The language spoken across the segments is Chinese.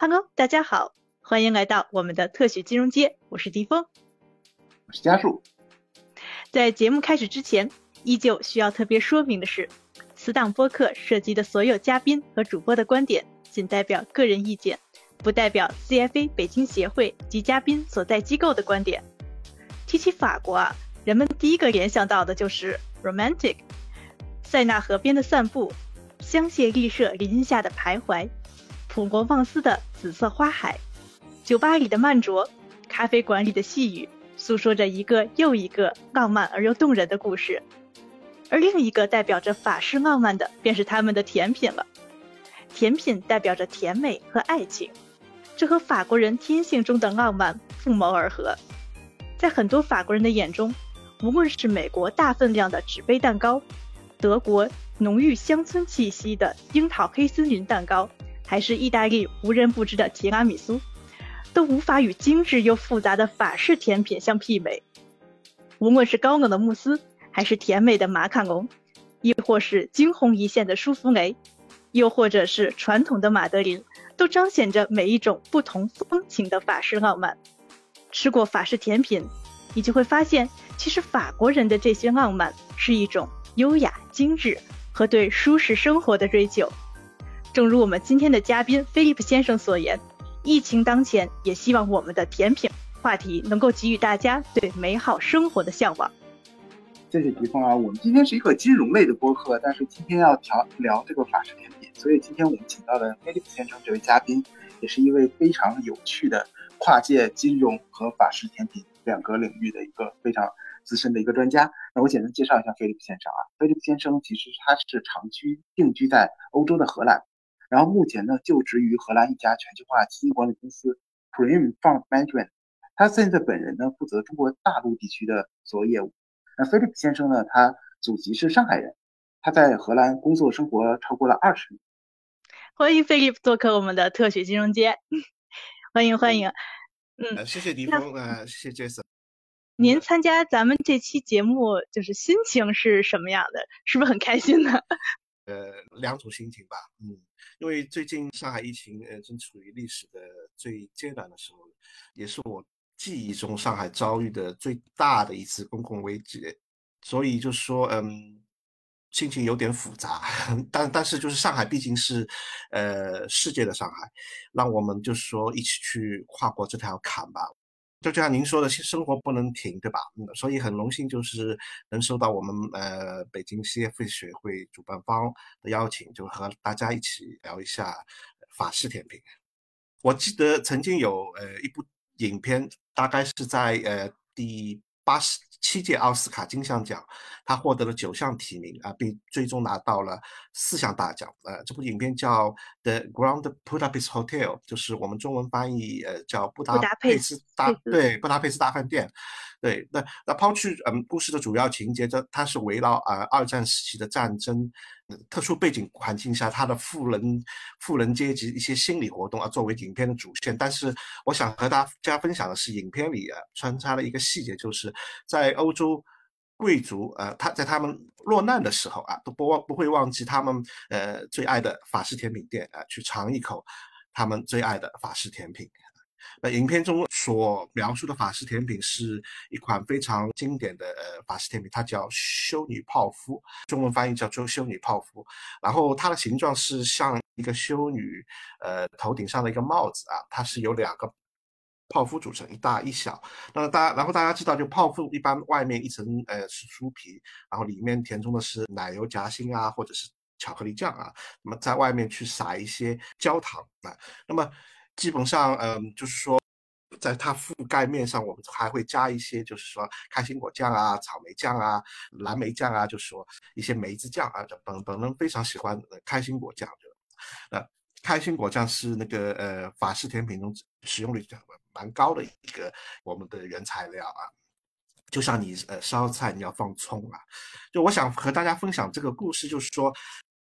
Hello，大家好，欢迎来到我们的特许金融街，我是迪峰，我是嘉树。在节目开始之前，依旧需要特别说明的是，此档播客涉及的所有嘉宾和主播的观点仅代表个人意见，不代表 CFA 北京协会及嘉宾所在机构的观点。提起法国啊，人们第一个联想到的就是 romantic，塞纳河边的散步，香榭丽舍林荫下的徘徊。普罗旺斯的紫色花海，酒吧里的慢酌，咖啡馆里的细语，诉说着一个又一个浪漫而又动人的故事。而另一个代表着法式浪漫的，便是他们的甜品了。甜品代表着甜美和爱情，这和法国人天性中的浪漫不谋而合。在很多法国人的眼中，无论是美国大分量的纸杯蛋糕，德国浓郁乡村气息的樱桃黑森林蛋糕。还是意大利无人不知的提拉米苏，都无法与精致又复杂的法式甜品相媲美。无论是高冷的慕斯，还是甜美的马卡龙，亦或是惊鸿一现的舒芙蕾，又或者是传统的马德琳，都彰显着每一种不同风情的法式浪漫。吃过法式甜品，你就会发现，其实法国人的这些浪漫是一种优雅、精致和对舒适生活的追求。正如我们今天的嘉宾菲利普先生所言，疫情当前，也希望我们的甜品话题能够给予大家对美好生活的向往。谢谢迪峰啊，我们今天是一个金融类的播客，但是今天要调聊这个法式甜品，所以今天我们请到的菲利普先生这位嘉宾，也是一位非常有趣的跨界金融和法式甜品两个领域的一个非常资深的一个专家。那我简单介绍一下菲利普先生啊，菲利普先生其实他是长居定居在欧洲的荷兰。然后目前呢，就职于荷兰一家全球化基金管理公司 Prime Fund Management。他现在本人呢，负责中国大陆地区的所有业务。那菲利普先生呢，他祖籍是上海人，他在荷兰工作生活超过了二十年。欢迎菲利普做客我们的特许金融街，欢迎欢迎。嗯，谢谢迪峰，呃，谢谢 Jason。您参加咱们这期节目，就是心情是什么样的？是不是很开心呢？呃，两种心情吧，嗯，因为最近上海疫情呃正处于历史的最艰难的时候，也是我记忆中上海遭遇的最大的一次公共危机，所以就说嗯，心情有点复杂，但但是就是上海毕竟是呃世界的上海，让我们就是说一起去跨过这条坎吧。就就像您说的，生活不能停，对吧？所以很荣幸，就是能收到我们呃北京 CF 学会主办方的邀请，就和大家一起聊一下法式甜品。我记得曾经有呃一部影片，大概是在呃第八十。七届奥斯卡金像奖，他获得了九项提名啊，并最终拿到了四项大奖。呃，这部影片叫《The Grand Budapest Hotel》，就是我们中文翻译呃叫布达佩斯大对布达佩斯大饭店。对，那那抛去嗯故事的主要情节，这它是围绕啊二战时期的战争特殊背景环境下，他的富人富人阶级一些心理活动啊作为影片的主线。但是我想和大家分享的是，影片里啊穿插了一个细节，就是在欧洲贵族呃他在他们落难的时候啊都不忘不会忘记他们呃最爱的法式甜品店啊去尝一口他们最爱的法式甜品。那影片中所描述的法式甜品是一款非常经典的呃法式甜品，它叫修女泡芙，中文翻译叫做修女泡芙。然后它的形状是像一个修女呃头顶上的一个帽子啊，它是有两个泡芙组成，一大一小。那么大然后大家知道，就泡芙一般外面一层呃是酥皮，然后里面填充的是奶油夹心啊，或者是巧克力酱啊，那么在外面去撒一些焦糖啊，那么。基本上，嗯，就是说，在它覆盖面上，我们还会加一些，就是说开心果酱啊、草莓酱啊、蓝莓酱啊，就是说一些梅子酱啊。本本人非常喜欢开心果酱，就，呃，开心果酱是那个呃法式甜品中使用率蛮高的一个我们的原材料啊。就像你呃烧菜你要放葱啊，就我想和大家分享这个故事，就是说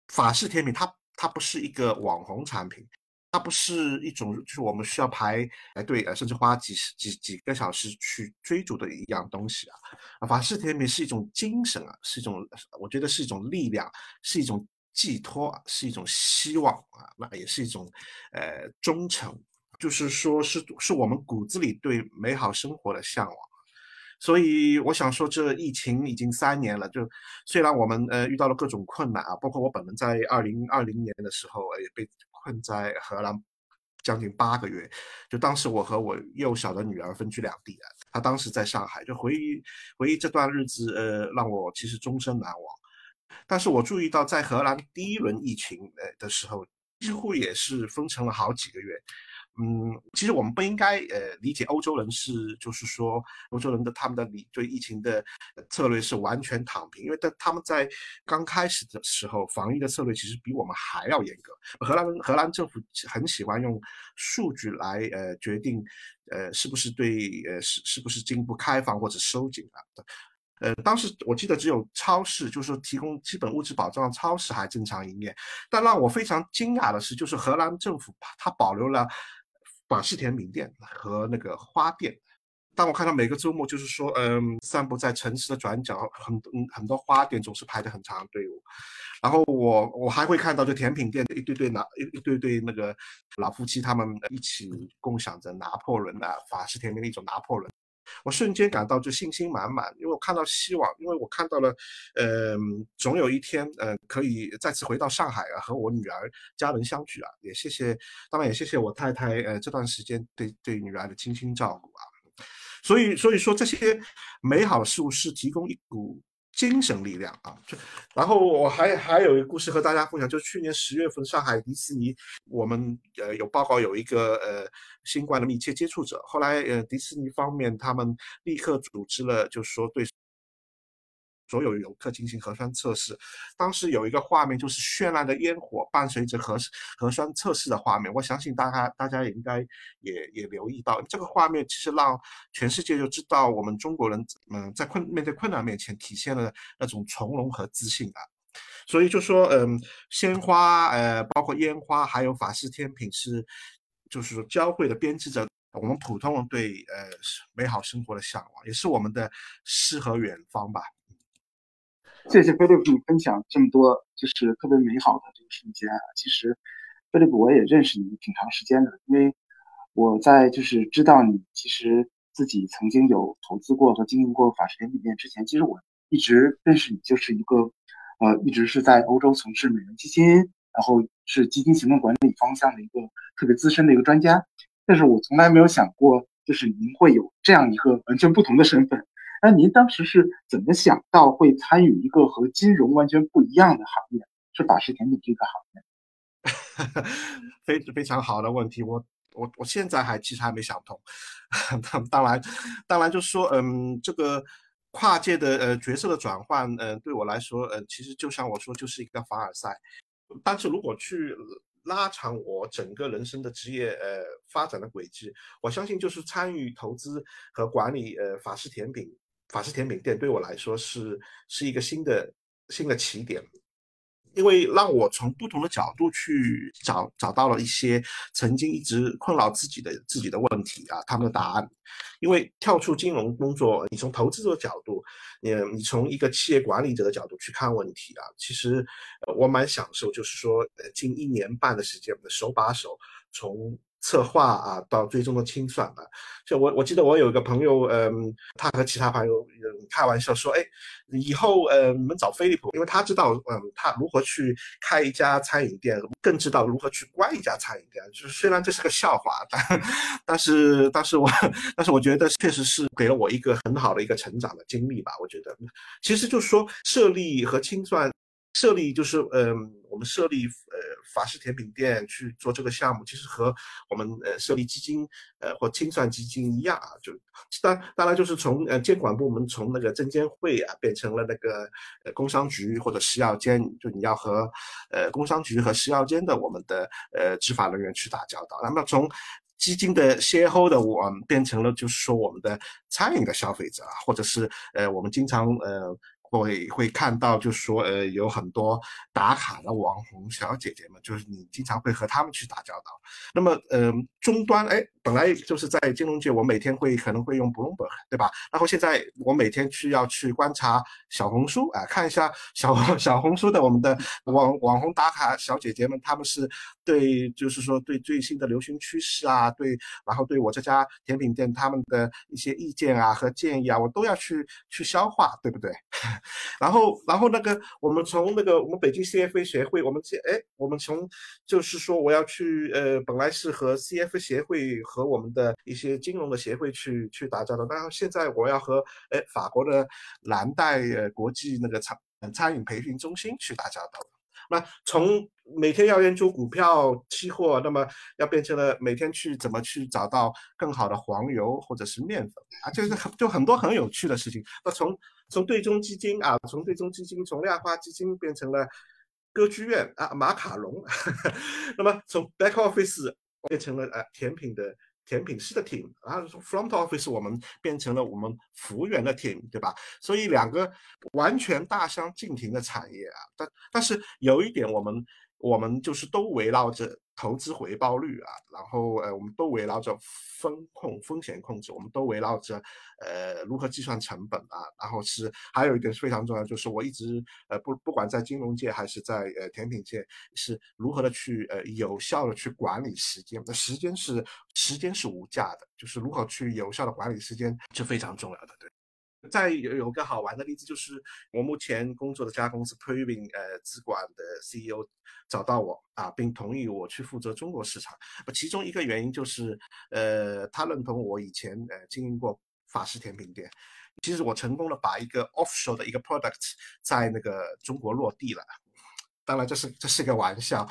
法式甜品它它不是一个网红产品。它不是一种，就是我们需要排排队呃，甚至花几十几几个小时去追逐的一样东西啊。啊，法式甜品是一种精神啊，是一种，我觉得是一种力量，是一种寄托，是一种希望啊，那也是一种呃忠诚，就是说是是我们骨子里对美好生活的向往。所以我想说，这疫情已经三年了，就虽然我们呃遇到了各种困难啊，包括我本人在二零二零年的时候也被困在荷兰将近八个月，就当时我和我幼小的女儿分居两地啊，她当时在上海，就回忆回忆这段日子，呃，让我其实终身难忘。但是我注意到，在荷兰第一轮疫情呃的时候，几乎也是封城了好几个月。嗯，其实我们不应该呃理解欧洲人是，就是说欧洲人的他们的理对疫情的策略是完全躺平，因为在他们在刚开始的时候防疫的策略其实比我们还要严格。荷兰人荷兰政府很喜欢用数据来呃决定呃是不是对呃是是不是进一步开放或者收紧啊。呃，当时我记得只有超市，就是提供基本物质保障超市还正常营业。但让我非常惊讶的是，就是荷兰政府它保留了法式甜品店和那个花店。当我看到每个周末，就是说，嗯，散步在城市的转角，很嗯很多花店总是排着很长的队伍。然后我我还会看到，就甜品店的一对对拿一一对对那个老夫妻，他们一起共享着拿破仑的法式甜品的一种拿破仑。我瞬间感到就信心满满，因为我看到希望，因为我看到了，呃，总有一天，呃，可以再次回到上海啊，和我女儿家人相聚啊。也谢谢，当然也谢谢我太太，呃，这段时间对对女儿的精心照顾啊。所以，所以说这些美好的事物是提供一股。精神力量啊，就然后我还还有一个故事和大家分享，就去年十月份上海迪士尼，我们呃有报告有一个呃新冠的密切接触者，后来呃迪士尼方面他们立刻组织了，就是说对。所有游客进行核酸测试，当时有一个画面，就是绚烂的烟火伴随着核核酸测试的画面。我相信大家大家也应该也也留意到这个画面，其实让全世界就知道我们中国人嗯在困面对困难面前体现了那种从容和自信啊。所以就说嗯鲜花呃包括烟花还有法式甜品是就是说交汇的编织着我们普通人对呃美好生活的向往，也是我们的诗和远方吧。谢谢菲利普你分享这么多，就是特别美好的这个瞬间。其实，菲利普我也认识你挺长时间的，因为我在就是知道你其实自己曾经有投资过和经营过法式甜品店之前，其实我一直认识你就是一个呃一直是在欧洲从事美元基金，然后是基金行动管理方向的一个特别资深的一个专家。但是我从来没有想过，就是您会有这样一个完全不同的身份。那您当时是怎么想到会参与一个和金融完全不一样的行业，是法式甜品这个行业？非非常好的问题，我我我现在还其实还没想通。当然，当然就说，嗯，这个跨界的呃角色的转换，嗯，对我来说，呃，其实就像我说，就是一个凡尔赛。但是如果去拉长我整个人生的职业呃发展的轨迹，我相信就是参与投资和管理呃法式甜品。法式甜品店对我来说是是一个新的新的起点，因为让我从不同的角度去找找到了一些曾经一直困扰自己的自己的问题啊，他们的答案。因为跳出金融工作，你从投资者角度，你你从一个企业管理者的角度去看问题啊，其实我蛮享受，就是说呃近一年半的时间，手把手从。策划啊，到最终的清算啊，就我我记得我有一个朋友，嗯，他和其他朋友开玩笑说，哎，以后呃你们找飞利浦，因为他知道，嗯，他如何去开一家餐饮店，更知道如何去关一家餐饮店。就是虽然这是个笑话，但但是但是我 但是我觉得确实是给了我一个很好的一个成长的经历吧。我觉得，其实就是说设立和清算。设立就是，嗯，我们设立呃法式甜品店去做这个项目，其实和我们呃设立基金，呃或清算基金一样啊，就当当然就是从呃监管部门从那个证监会啊变成了那个呃工商局或者食药监，就你要和呃工商局和食药监的我们的呃执法人员去打交道。那么从基金的 shareholder 我变成了就是说我们的餐饮的消费者啊，或者是呃我们经常呃。会会看到，就说呃有很多打卡的网红小姐姐们，就是你经常会和他们去打交道。那么呃终端哎，本来就是在金融界，我每天会可能会用 Bloomberg，对吧？然后现在我每天去要去观察小红书啊，看一下小 小红书的我们的网网红打卡小姐姐们，他们是对就是说对最新的流行趋势啊，对，然后对我这家甜品店他们的一些意见啊和建议啊，我都要去去消化，对不对？然后，然后那个，我们从那个我们北京 CFA 协会，我们这哎，我们从就是说我要去呃，本来是和 CF 协会和我们的一些金融的协会去去打交道，但是现在我要和哎法国的蓝带国际那个餐餐饮培训中心去打交道。那从每天要研究股票期货，那么要变成了每天去怎么去找到更好的黄油或者是面粉啊，就是很就很多很有趣的事情。那从从对冲基金啊，从对冲基金从量化基金变成了歌剧院啊，马卡龙，那么从 back office 变成了呃甜品的。甜品师的 team，然后从 front office 我们变成了我们服务员的 team，对吧？所以两个完全大相径庭的产业啊，但但是有一点我们。我们就是都围绕着投资回报率啊，然后呃，我们都围绕着风控、风险控制，我们都围绕着呃如何计算成本啊，然后是还有一点是非常重要，就是我一直呃不不管在金融界还是在呃甜品界，是如何的去呃有效的去管理时间，那时间是时间是无价的，就是如何去有效的管理时间是非常重要的，对。再有有个好玩的例子，就是我目前工作的家公司 Previn 呃资管的 CEO 找到我啊，并同意我去负责中国市场。其中一个原因就是，呃，他认同我以前呃经营过法式甜品店。其实我成功的把一个 offshore 的一个 product 在那个中国落地了。当然这是这是个玩笑。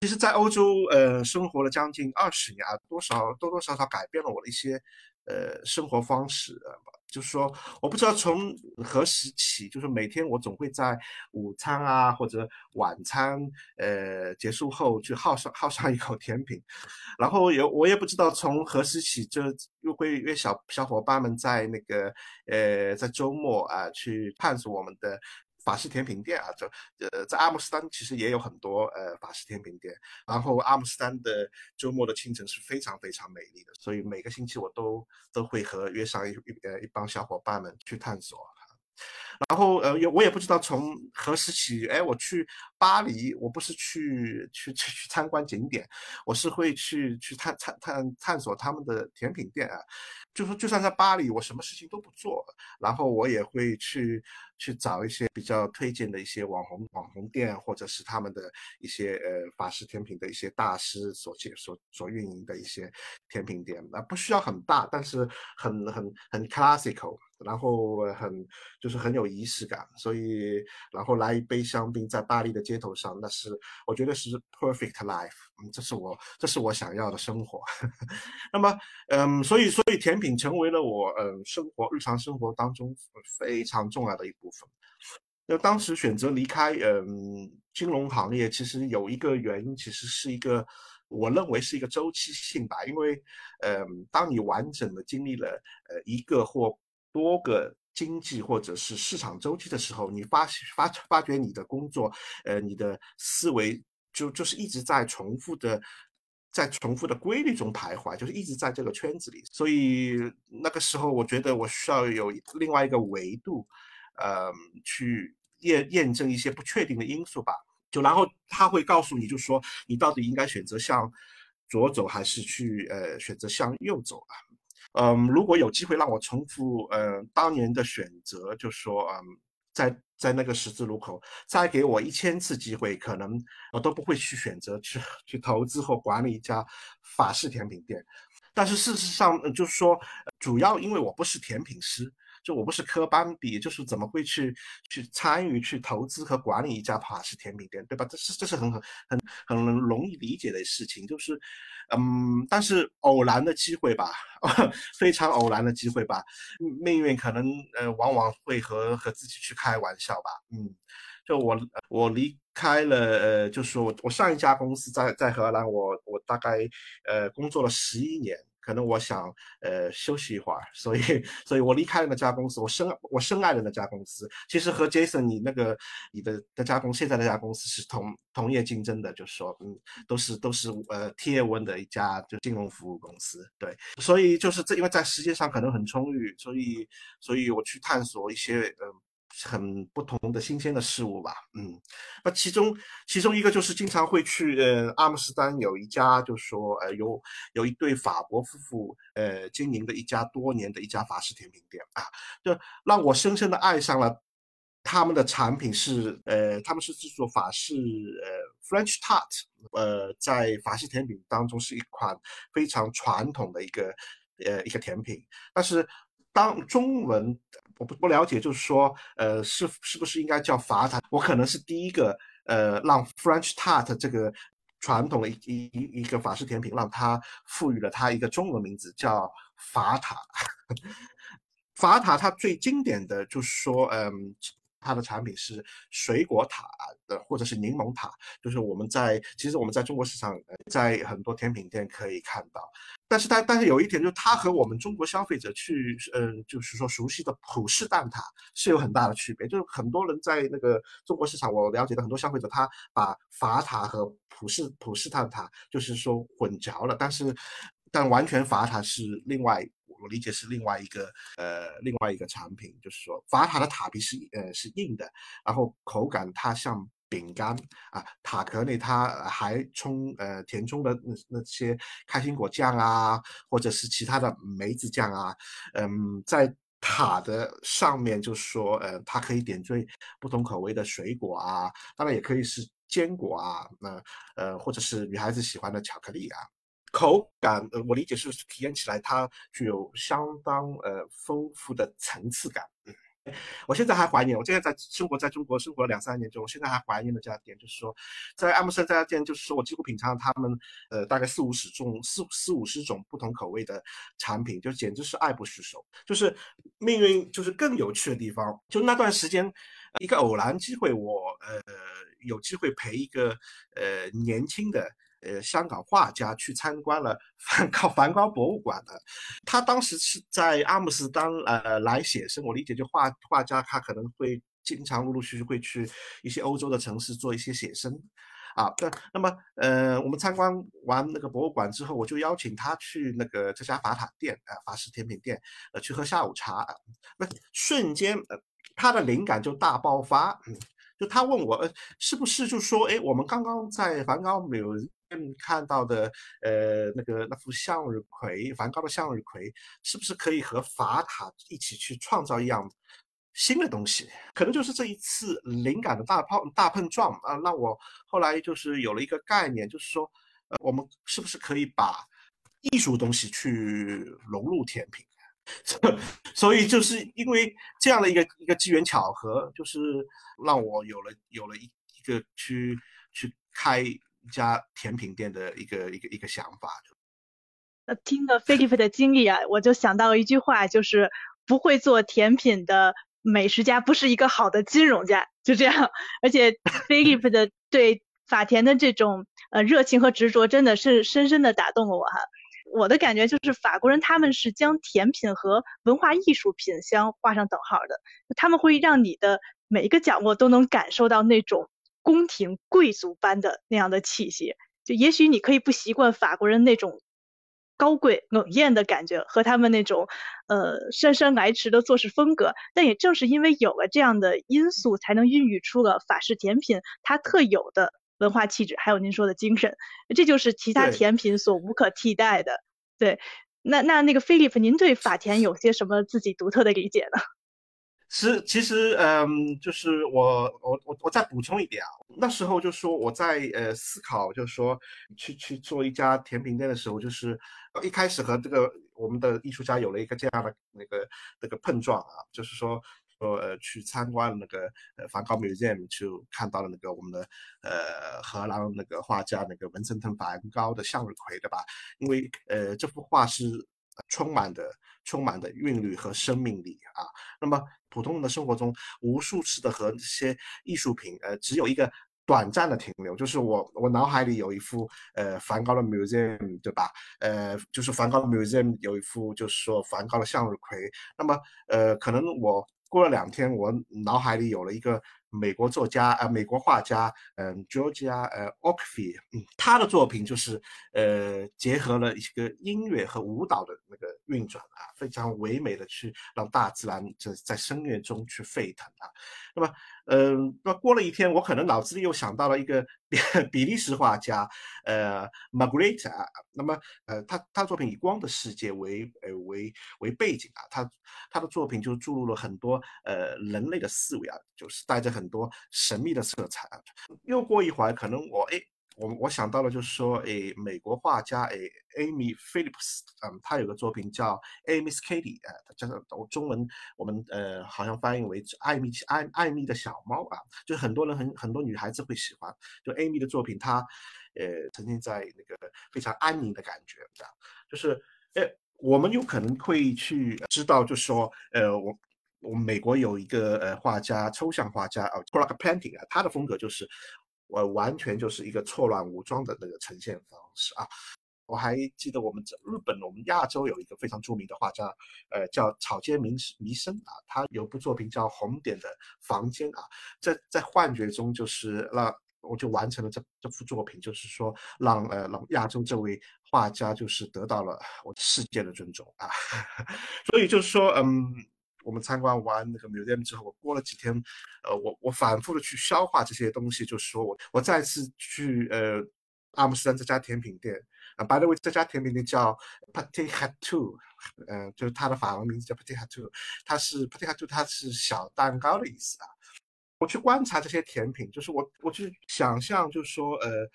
其实，在欧洲呃生活了将近二十年啊，多少多多少少改变了我的一些呃生活方式啊。就是说，我不知道从何时起，就是每天我总会在午餐啊或者晚餐，呃结束后去耗上耗上一口甜品，然后也我也不知道从何时起，就又会约小小伙伴们在那个呃在周末啊去探索我们的。法式甜品店啊，就呃，在阿姆斯丹其实也有很多呃法式甜品店。然后阿姆斯丹的周末的清晨是非常非常美丽的，所以每个星期我都都会和约上一一呃一帮小伙伴们去探索。然后呃，也我也不知道从何时起，哎，我去巴黎，我不是去去去去参观景点，我是会去去探探探探索他们的甜品店啊。就说就算在巴黎，我什么事情都不做，然后我也会去去找一些比较推荐的一些网红网红店，或者是他们的一些呃法式甜品的一些大师所建所所运营的一些甜品店，那不需要很大，但是很很很 classical。然后很就是很有仪式感，所以然后来一杯香槟在巴黎的街头上，那是我觉得是 perfect life，嗯，这是我这是我想要的生活。那么，嗯，所以所以甜品成为了我嗯生活日常生活当中非常重要的一部分。那当时选择离开嗯金融行业，其实有一个原因，其实是一个我认为是一个周期性吧，因为嗯当你完整的经历了呃一个或多个经济或者是市场周期的时候，你发发发觉你的工作，呃，你的思维就就是一直在重复的，在重复的规律中徘徊，就是一直在这个圈子里。所以那个时候，我觉得我需要有另外一个维度，呃，去验验证一些不确定的因素吧。就然后他会告诉你，就说你到底应该选择向左走，还是去呃选择向右走啊？嗯，如果有机会让我重复，呃，当年的选择，就说，嗯，在在那个十字路口，再给我一千次机会，可能我都不会去选择去去投资或管理一家法式甜品店。但是事实上，就是说，主要因为我不是甜品师。就我不是科班毕业，就是怎么会去去参与、去投资和管理一家法式甜品店，对吧？这是这是很很很很容易理解的事情，就是，嗯，但是偶然的机会吧，非常偶然的机会吧，命运可能呃往往会和和自己去开玩笑吧，嗯，就我我离开了呃，就是我我上一家公司在在荷兰，我我大概呃工作了十一年。可能我想呃休息一会儿，所以所以我离开了那家公司，我深我深爱的那家公司，其实和 Jason 你那个你的那家公现在那家公司是同同业竞争的，就是说嗯都是都是呃 Tier One 的一家就金融服务公司，对，所以就是这因为在时间上可能很充裕，所以所以我去探索一些嗯。很不同的新鲜的事物吧，嗯，那其中其中一个就是经常会去呃阿姆斯丹有一家，就是说呃有有一对法国夫妇呃经营的一家多年的一家法式甜品店啊，就让我深深的爱上了他们的产品是呃他们是制作法式呃 French tart，呃在法式甜品当中是一款非常传统的一个呃一个甜品，但是当中文。我不不了解，就是说，呃，是是不是应该叫法塔？我可能是第一个，呃，让 French tart 这个传统的一一一个法式甜品，让它赋予了它一个中文名字，叫法塔。法塔它最经典的就是说，嗯，它的产品是水果塔的，或者是柠檬塔，就是我们在其实我们在中国市场，在很多甜品店可以看到。但是它，但是有一点，就是它和我们中国消费者去，嗯，就是说熟悉的普式蛋挞是有很大的区别。就是很多人在那个中国市场，我了解的很多消费者，他把法塔和普式普式蛋挞就是说混淆了。但是，但完全法塔是另外，我理解是另外一个，呃，另外一个产品。就是说，法塔的塔皮是，呃，是硬的，然后口感它像。饼干啊，塔壳内它还充呃填充的那那些开心果酱啊，或者是其他的梅子酱啊，嗯，在塔的上面就说，呃，它可以点缀不同口味的水果啊，当然也可以是坚果啊，那呃或者是女孩子喜欢的巧克力啊，口感呃我理解是体验起来它具有相当呃丰富的层次感。我现在还怀念，我现在在生活在中国生活了两三年之后，我现在还怀念的这家店，就是说，在阿姆森这家店，就是说我几乎品尝了他们，呃，大概四五十种、四四五十种不同口味的产品，就简直是爱不释手。就是命运，就是更有趣的地方，就那段时间，一个偶然机会，我呃有机会陪一个呃年轻的。呃，香港画家去参观了梵 高梵高博物馆的，他当时是在阿姆斯特丹呃来写生。我理解，就画画家他可能会经常陆陆续续会去一些欧洲的城市做一些写生，啊，那那么呃，我们参观完那个博物馆之后，我就邀请他去那个这家法塔店啊，法式甜品店，呃，去喝下午茶。那瞬间，呃，他的灵感就大爆发。就他问我，呃，是不是就说，哎，我们刚刚在梵高没有看到的，呃，那个那幅向日葵，梵高的向日葵，是不是可以和法塔一起去创造一样新的东西？可能就是这一次灵感的大碰大碰撞啊，让我后来就是有了一个概念，就是说，呃，我们是不是可以把艺术东西去融入甜品？所以就是因为这样的一个一个机缘巧合，就是让我有了有了一一个去去开家甜品店的一个一个一个想法。那听了菲利普的经历啊，我就想到一句话，就是不会做甜品的美食家不是一个好的金融家，就这样。而且 菲利普的对法甜的这种呃热情和执着，真的是深深的打动了我哈。我的感觉就是法国人他们是将甜品和文化艺术品相画上等号的，他们会让你的每一个角落都能感受到那种宫廷贵族般的那样的气息。就也许你可以不习惯法国人那种高贵冷艳的感觉和他们那种呃姗姗来迟的做事风格，但也正是因为有了这样的因素，才能孕育出了法式甜品它特有的。文化气质，还有您说的精神，这就是其他甜品所无可替代的。对，那那那个菲利普，您对法甜有些什么自己独特的理解呢？是，其实，嗯，就是我我我我再补充一点啊，那时候就说我在呃思考，就是说去去做一家甜品店的时候，就是一开始和这个我们的艺术家有了一个这样的那个那个碰撞啊，就是说。呃去参观那个梵高 museum，就看到了那个我们的呃荷兰那个画家那个文森特梵高的向日葵，对吧？因为呃这幅画是充满的充满的韵律和生命力啊。那么普通人的生活中，无数次的和这些艺术品呃只有一个短暂的停留，就是我我脑海里有一幅呃梵高的 museum，对吧？呃，就是梵高的 museum 有一幅就是说梵高的向日葵。那么呃，可能我过了两天，我脑海里有了一个。美国作家呃，美国画家，嗯，Georgia 呃 o k f i 嗯，他的作品就是呃，结合了一个音乐和舞蹈的那个运转啊，非常唯美的去让大自然在在声乐中去沸腾啊。那么，嗯，那过了一天，我可能脑子里又想到了一个 比利时画家，呃，Margaret 啊。那么，呃，他他作品以光的世界为呃为为背景啊，他他的作品就注入了很多呃人类的思维啊，就是带着很。多神秘的色彩啊。又过一会儿，可能我哎，我我想到了，就是说，哎，美国画家哎，Amy Phillips，嗯，他有个作品叫《Amy's Kitty》，呃，叫做中文我们呃好像翻译为“艾米艾艾米的小猫”啊，就很多人很很多女孩子会喜欢。就 Amy 的作品，她呃曾经在那个非常安宁的感觉，这样，就是哎，我们有可能会去知道，就是说，呃，我。我们美国有一个呃画家，抽象画家啊 c r a k Painting 啊，他的风格就是，我完全就是一个错乱无章的那个呈现方式啊。我还记得我们日本，我们亚洲有一个非常著名的画家，呃，叫草间弥弥生啊，他有部作品叫《红点的房间》啊，在在幻觉中就是让我就完成了这这幅作品，就是说让呃让亚洲这位画家就是得到了我世界的尊重啊，所以就是说嗯。我们参观完那个 museum 之后，我过了几天，呃，我我反复的去消化这些东西，就是说我我再次去呃阿姆斯特丹这家甜品店啊，by the way，这家甜品店叫 Patihatu 呃，就是它的法文名字叫 p a t i h a t u 它是 p a t i h a t u 它是小蛋糕的意思啊。我去观察这些甜品，就是我我去想象，就是说呃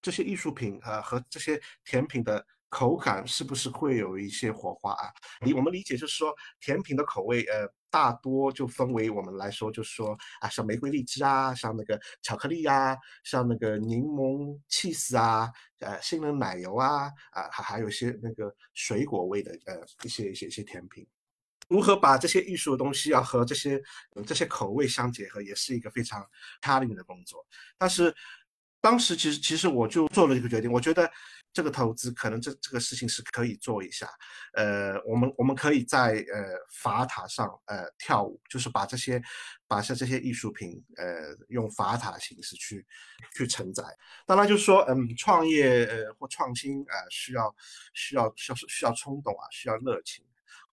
这些艺术品啊和这些甜品的。口感是不是会有一些火花啊？理我们理解就是说，甜品的口味，呃，大多就分为我们来说，就是说啊，像玫瑰荔枝啊，像那个巧克力啊，像那个柠檬 cheese 啊，呃，杏仁奶油啊，啊，还还有一些那个水果味的，呃，一些一些一些甜品。如何把这些艺术的东西要和这些这些口味相结合，也是一个非常 challenging 的工作。但是当时其实其实我就做了一个决定，我觉得。这个投资可能这这个事情是可以做一下，呃，我们我们可以在呃法塔上呃跳舞，就是把这些把像这些艺术品呃用法塔形式去去承载。当然就是说，嗯，创业呃或创新啊需要需要需要需要冲动啊，需要热情，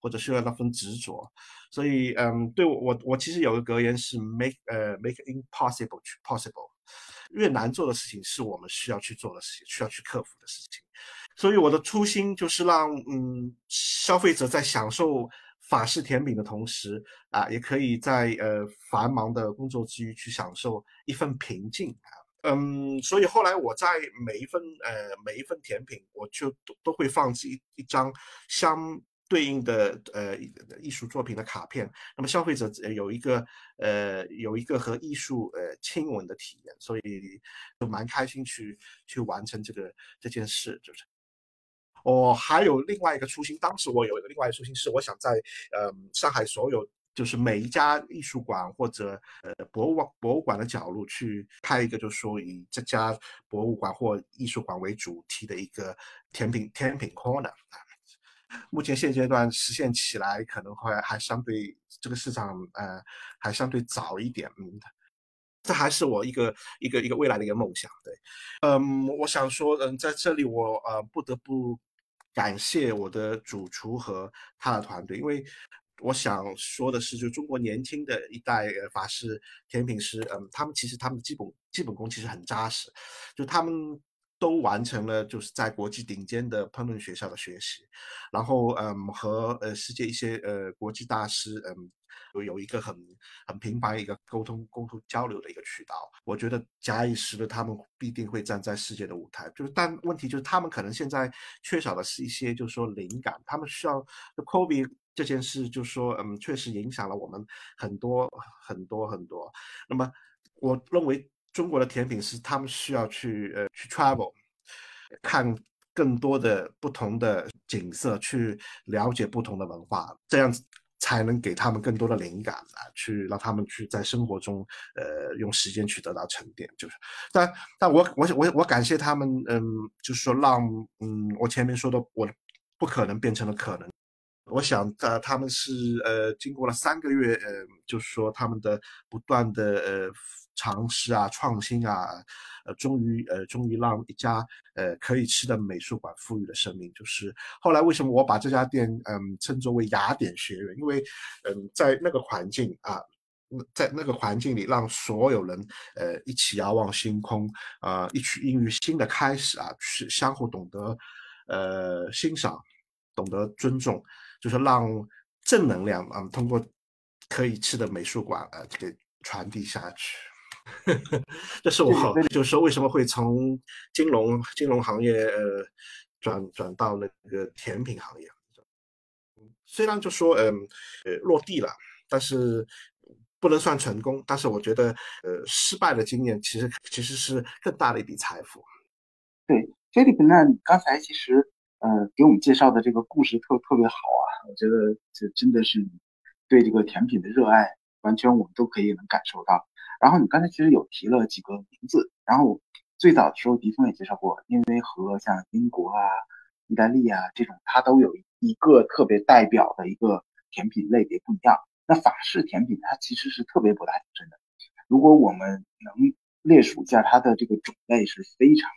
或者需要那份执着。所以嗯，对我我我其实有个格言是 make 呃 make impossible possible。越难做的事情是我们需要去做的事情，需要去克服的事情。所以我的初心就是让嗯消费者在享受法式甜品的同时啊，也可以在呃繁忙的工作之余去享受一份平静啊。嗯，所以后来我在每一份呃每一份甜品，我就都都会放置一一张相。对应的呃艺术作品的卡片，那么消费者有一个呃有一个和艺术呃亲吻的体验，所以就蛮开心去去完成这个这件事，就是。我还有另外一个初心，当时我有一个另外一个初心是，我想在呃上海所有就是每一家艺术馆或者呃博物馆博物馆的角落去开一个，就是说以这家博物馆或艺术馆为主题的一个甜品甜品 corner 啊。目前现阶段实现起来可能会还相对这个市场呃还相对早一点，嗯，这还是我一个一个一个未来的一个梦想，对，嗯，我想说，嗯，在这里我呃不得不感谢我的主厨和他的团队，因为我想说的是，就中国年轻的一代法式甜品师，嗯，他们其实他们基本基本功其实很扎实，就他们。都完成了，就是在国际顶尖的烹饪学校的学习，然后嗯和呃世界一些呃国际大师嗯有有一个很很频繁一个沟通沟通交流的一个渠道。我觉得假以时日，他们必定会站在世界的舞台。就是但问题就是他们可能现在缺少的是一些就是说灵感，他们需要 COVID 这件事就是说嗯确实影响了我们很多很多很多。那么我认为。中国的甜品师，他们需要去呃去 travel，看更多的不同的景色，去了解不同的文化，这样子才能给他们更多的灵感啊，去让他们去在生活中，呃，用时间去得到沉淀。就是，但但我我我我感谢他们，嗯，就是说让，嗯，我前面说的，我不可能变成了可能。我想，呃，他们是，呃，经过了三个月，呃，就是说他们的不断的，呃，尝试啊，创新啊。呃，终于，呃，终于让一家呃可以吃的美术馆赋予了生命。就是后来为什么我把这家店嗯称作为雅典学院？因为嗯在那个环境啊，在那个环境里，让所有人呃一起遥望星空啊，一起孕育新的开始啊，是相互懂得呃欣赏，懂得尊重，就是让正能量啊通过可以吃的美术馆啊给传递下去。这是我就是说为什么会从金融金融行业呃转转到那个甜品行业。虽然就说嗯呃落地了，但是不能算成功。但是我觉得呃失败的经验其实其实是更大的一笔财富。对，Philip，那你刚才其实呃给我们介绍的这个故事特特别好啊，我觉得这真的是对这个甜品的热爱，完全我们都可以能感受到。然后你刚才其实有提了几个名字，然后最早的时候迪峰也介绍过，因为和像英国啊、意大利啊这种，它都有一个特别代表的一个甜品类别不一样。那法式甜品它其实是特别博大精深的，如果我们能列数一下它的这个种类是非常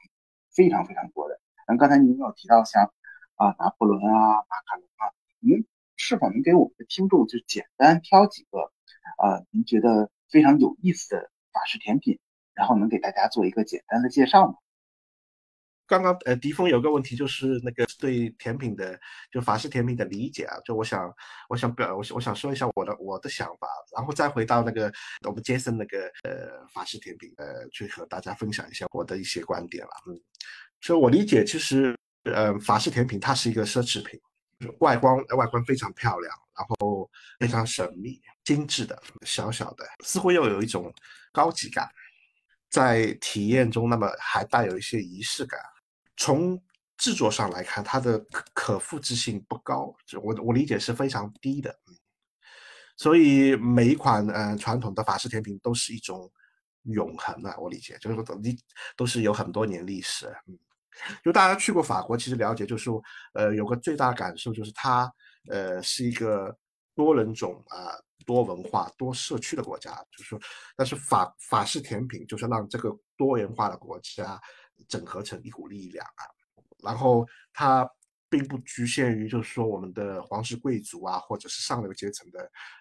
非常非常多的。然后刚才您有提到像啊拿破仑啊、马卡龙啊，您是否能给我们的听众就简单挑几个啊？您觉得？非常有意思的法式甜品，然后能给大家做一个简单的介绍吗？刚刚呃，迪峰有个问题，就是那个对甜品的，就法式甜品的理解啊，就我想，我想表，我我想说一下我的我的想法，然后再回到那个我们杰森那个呃法式甜品，呃，去和大家分享一下我的一些观点了。嗯，所以我理解，其实呃法式甜品它是一个奢侈品，外观外观非常漂亮，然后非常神秘。精致的小小的，似乎又有一种高级感，在体验中，那么还带有一些仪式感。从制作上来看，它的可可复制性不高，我我理解是非常低的。所以每一款呃传统的法式甜品都是一种永恒的，我理解就是说你都是有很多年历史。嗯，就大家去过法国，其实了解就是说，呃，有个最大感受就是它呃是一个多人种啊。多文化、多社区的国家，就是说，但是法法式甜品就是让这个多元化的国家整合成一股力量啊。然后它并不局限于，就是说我们的皇室贵族啊，或者是上流阶层的，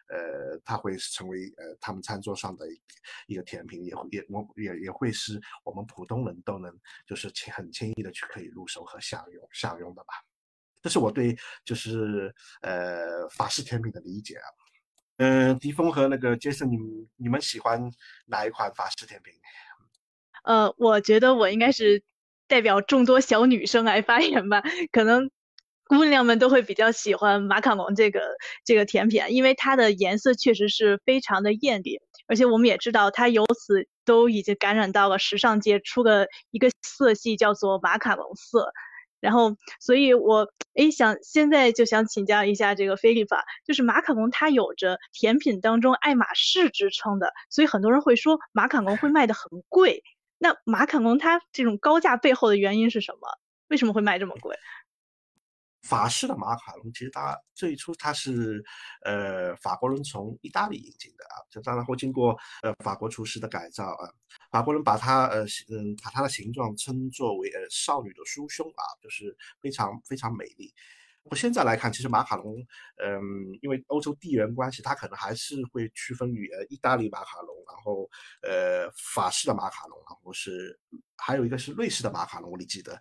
呃，他会成为呃他们餐桌上的一个甜品，也会也我也也会是我们普通人都能就是轻很轻易的去可以入手和享用享用的吧。这是我对就是呃法式甜品的理解啊。嗯，迪峰和那个杰森，你你们喜欢哪一款法式甜品？呃，我觉得我应该是代表众多小女生来发言吧。可能姑娘们都会比较喜欢马卡龙这个这个甜品，因为它的颜色确实是非常的艳丽，而且我们也知道它由此都已经感染到了时尚界，出了一个色系叫做马卡龙色。然后，所以我诶想现在就想请教一下这个菲利法，就是马卡龙它有着甜品当中爱马仕之称的，所以很多人会说马卡龙会卖的很贵。那马卡龙它这种高价背后的原因是什么？为什么会卖这么贵？法式的马卡龙其实它最初它是呃法国人从意大利引进的啊，这当然会经过呃法国厨师的改造啊，法国人把它呃嗯把它的形状称作为呃少女的酥胸啊，就是非常非常美丽。我现在来看，其实马卡龙，嗯，因为欧洲地缘关系，它可能还是会区分于呃意大利马卡龙，然后呃法式的马卡龙，然后是还有一个是瑞士的马卡龙，我记得，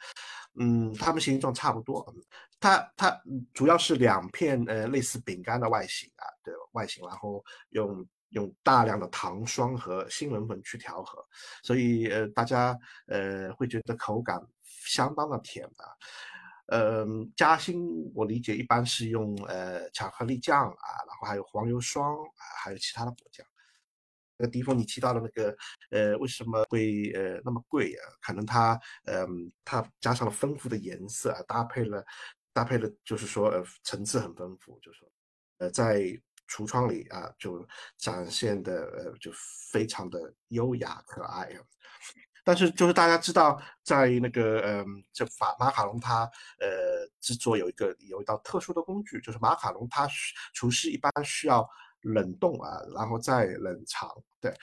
嗯，它们形状差不多，它它主要是两片呃类似饼干的外形啊的外形，然后用用大量的糖霜和杏仁粉去调和，所以呃大家呃会觉得口感相当的甜啊。嗯，夹心我理解一般是用呃巧克力酱啊，然后还有黄油霜啊，还有其他的果酱。那地方你提到的那个呃为什么会呃那么贵啊？可能它嗯它加上了丰富的颜色啊，搭配了搭配了就是说呃层次很丰富，就是说呃在橱窗里啊，就展现的呃就非常的优雅可爱啊。但是就是大家知道，在那个嗯，这法马卡龙它呃制作有一个有一道特殊的工具，就是马卡龙它厨师一般需要冷冻啊，然后再冷藏，对。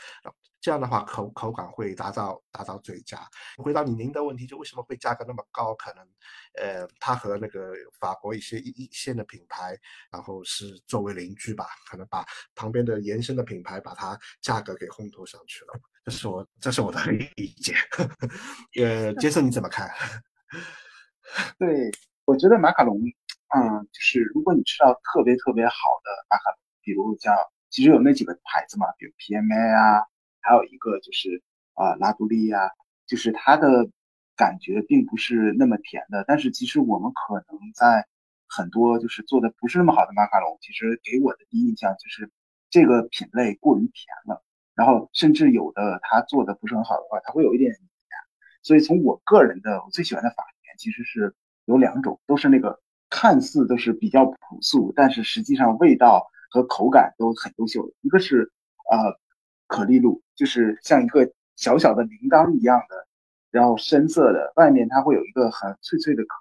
这样的话，口口感会达到达到最佳。回答你您的问题，就为什么会价格那么高？可能，呃，它和那个法国一些一一线的品牌，然后是作为邻居吧，可能把旁边的延伸的品牌把它价格给烘托上去了。这是我这是我的理解。呃，杰森你怎么看？对，我觉得马卡龙，嗯，就是如果你吃到特别特别好的马卡龙，比如叫，其实有那几个牌子嘛，比如 PMA 啊。还有一个就是啊，拉杜利亚，就是它的感觉并不是那么甜的。但是其实我们可能在很多就是做的不是那么好的马卡龙，其实给我的第一印象就是这个品类过于甜了。然后甚至有的它做的不是很好的话，它会有一点甜。所以从我个人的我最喜欢的法甜其实是有两种，都是那个看似都是比较朴素，但是实际上味道和口感都很优秀的。一个是呃。可丽露就是像一个小小的铃铛一样的，然后深色的，外面它会有一个很脆脆的壳，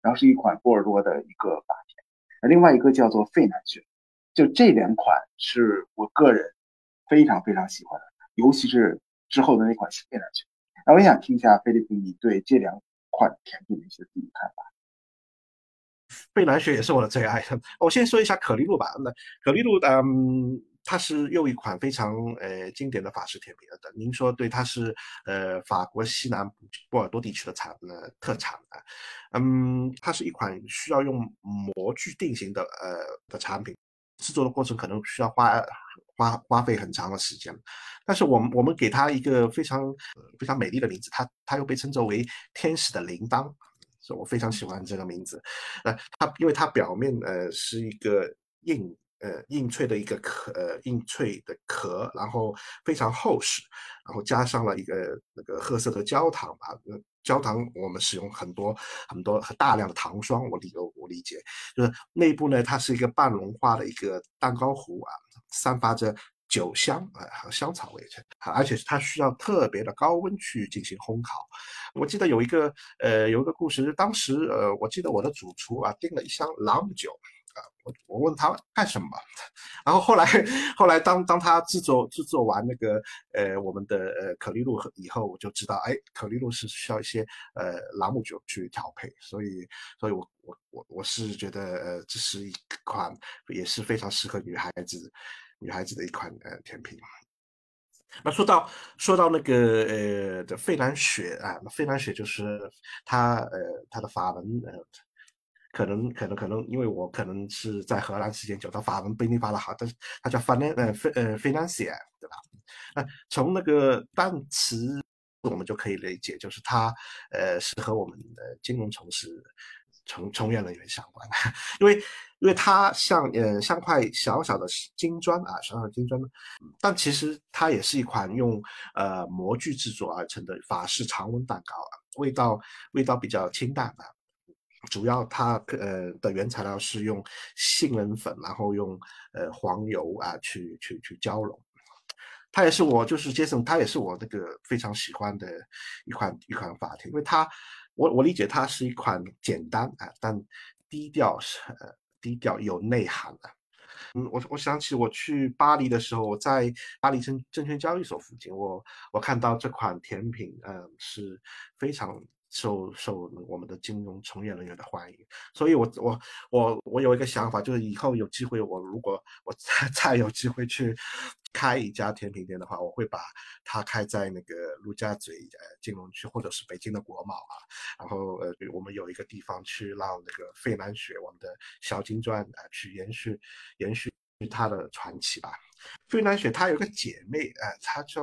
然后是一款波尔多的一个法甜。而另外一个叫做费南雪，就这两款是我个人非常非常喜欢的，尤其是之后的那款费南雪。那我也想听一下菲利普你对这两款甜品的一些自己看法。费南雪也是我的最爱，我先说一下可丽露吧。那可丽露，嗯。它是又一款非常呃经典的法式甜品了的。您说对，它是呃法国西南波尔多地区的产呃特产啊。嗯，它是一款需要用模具定型的呃的产品，制作的过程可能需要花花花费很长的时间。但是我们我们给它一个非常非常美丽的名字，它它又被称作为天使的铃铛，所以我非常喜欢这个名字。呃，它因为它表面呃是一个硬。呃，硬脆的一个壳，呃，硬脆的壳，然后非常厚实，然后加上了一个那个褐色的焦糖吧。焦糖我们使用很多很多很大量的糖霜，我理我理解，就是内部呢，它是一个半融化的一个蛋糕糊啊，散发着酒香啊和香草味，而且它需要特别的高温去进行烘烤。我记得有一个呃有一个故事，当时呃我记得我的主厨啊订了一箱朗姆酒。啊，我我问他干什么，然后后来后来当当他制作制作完那个呃我们的呃可丽露以后，我就知道，哎，可丽露是需要一些呃朗姆酒去调配，所以所以我我我是觉得呃这是一款也是非常适合女孩子女孩子的一款呃甜品。那说到说到那个呃的费兰雪啊，那费兰雪就是它呃它的法文呃。可能可能可能，因为我可能是在荷兰时间久，它法文不一定发的好，但是它叫 finan 呃非呃 financier 对吧？那从那个单词我们就可以理解，就是它呃适合我们的金融从事从从业人员相关的，因为因为它像呃像块小小的金砖啊，小小的金砖，但其实它也是一款用呃模具制作而成的法式常温蛋糕啊，味道味道比较清淡啊。主要它呃的原材料是用杏仁粉，然后用呃黄油啊去去去交融。它也是我就是杰森，它也是我那个非常喜欢的一款一款法庭，因为它我我理解它是一款简单啊，但低调是呃低调有内涵的。嗯，我我想起我去巴黎的时候，我在巴黎证证券交易所附近，我我看到这款甜品，嗯，是非常。受受我们的金融从业人员的欢迎，所以我我我我有一个想法，就是以后有机会，我如果我再 再有机会去开一家甜品店的话，我会把它开在那个陆家嘴呃金融区，或者是北京的国贸啊，然后呃我们有一个地方去让那个费南雪我们的小金砖啊去延续延续它的传奇吧。费南雪她有个姐妹啊，她叫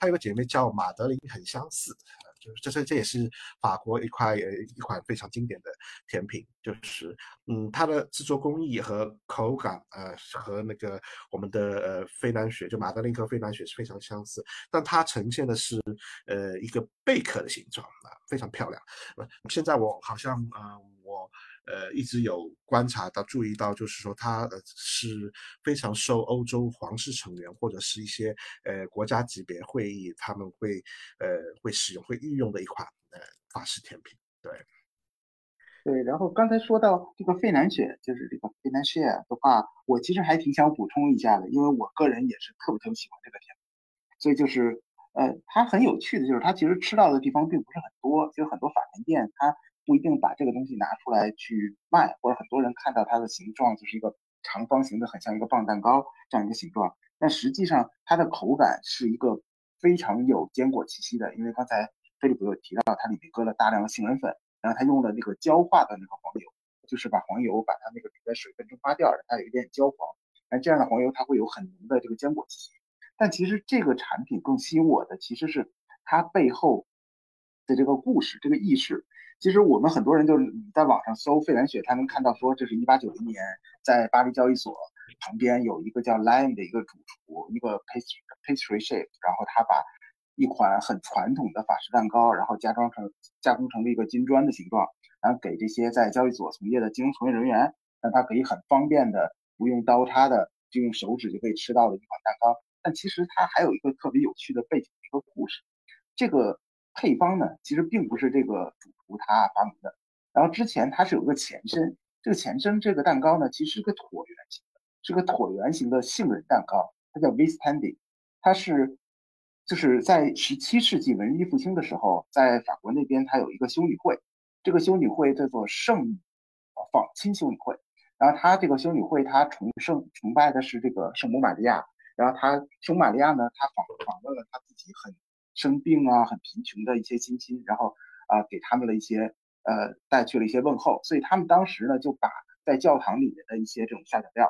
她有个姐妹叫马德琳，很相似。就是这这这也是法国一块呃一款非常经典的甜品，就是嗯它的制作工艺和口感呃和那个我们的呃费兰雪就马德琳和费兰雪是非常相似，但它呈现的是呃一个贝壳的形状啊非常漂亮。现在我好像呃我呃一直有观察到、注意到，就是说它呃是非常受欧洲皇室成员或者是一些呃国家级别会议他们会呃会使用、会御用的一款呃法式甜品。对，对。然后刚才说到这个费南雪，就是这个费南雪的话，我其实还挺想补充一下的，因为我个人也是特别特别喜欢这个甜品，所以就是。呃，它很有趣的就是，它其实吃到的地方并不是很多。就很多法餐店，它不一定把这个东西拿出来去卖，或者很多人看到它的形状就是一个长方形的，很像一个棒蛋糕这样一个形状。但实际上，它的口感是一个非常有坚果气息的。因为刚才菲利普有提到，它里面搁了大量的杏仁粉，然后它用了那个焦化的那个黄油，就是把黄油把它那个里的水分蒸发掉，让它有一点焦黄。那这样的黄油，它会有很浓的这个坚果气息。但其实这个产品更吸引我的，其实是它背后的这个故事，这个意识。其实我们很多人就是在网上搜费兰雪，他能看到说这是一八九零年在巴黎交易所旁边有一个叫 Lime 的一个主厨，一个 pastry pastry chef，然后他把一款很传统的法式蛋糕，然后加装成加工成了一个金砖的形状，然后给这些在交易所从业的金融从业人员，让他可以很方便的不用刀叉的，就用手指就可以吃到的一款蛋糕。但其实它还有一个特别有趣的背景一个故事，这个配方呢，其实并不是这个主厨他发明的，然后之前它是有个前身，这个前身这个蛋糕呢，其实是个椭圆形的，是个椭圆形的杏仁蛋糕，它叫 Vistandy，它是就是在十七世纪文艺复兴的时候，在法国那边它有一个修女会，这个修女会叫做圣访亲修女会，然后它这个修女会它崇圣崇拜的是这个圣母玛利亚。然后他圣母玛利亚呢，他访访问了他自己很生病啊、很贫穷的一些亲戚，然后啊给他们了一些呃带去了一些问候，所以他们当时呢就把在教堂里面的一些这种下脚料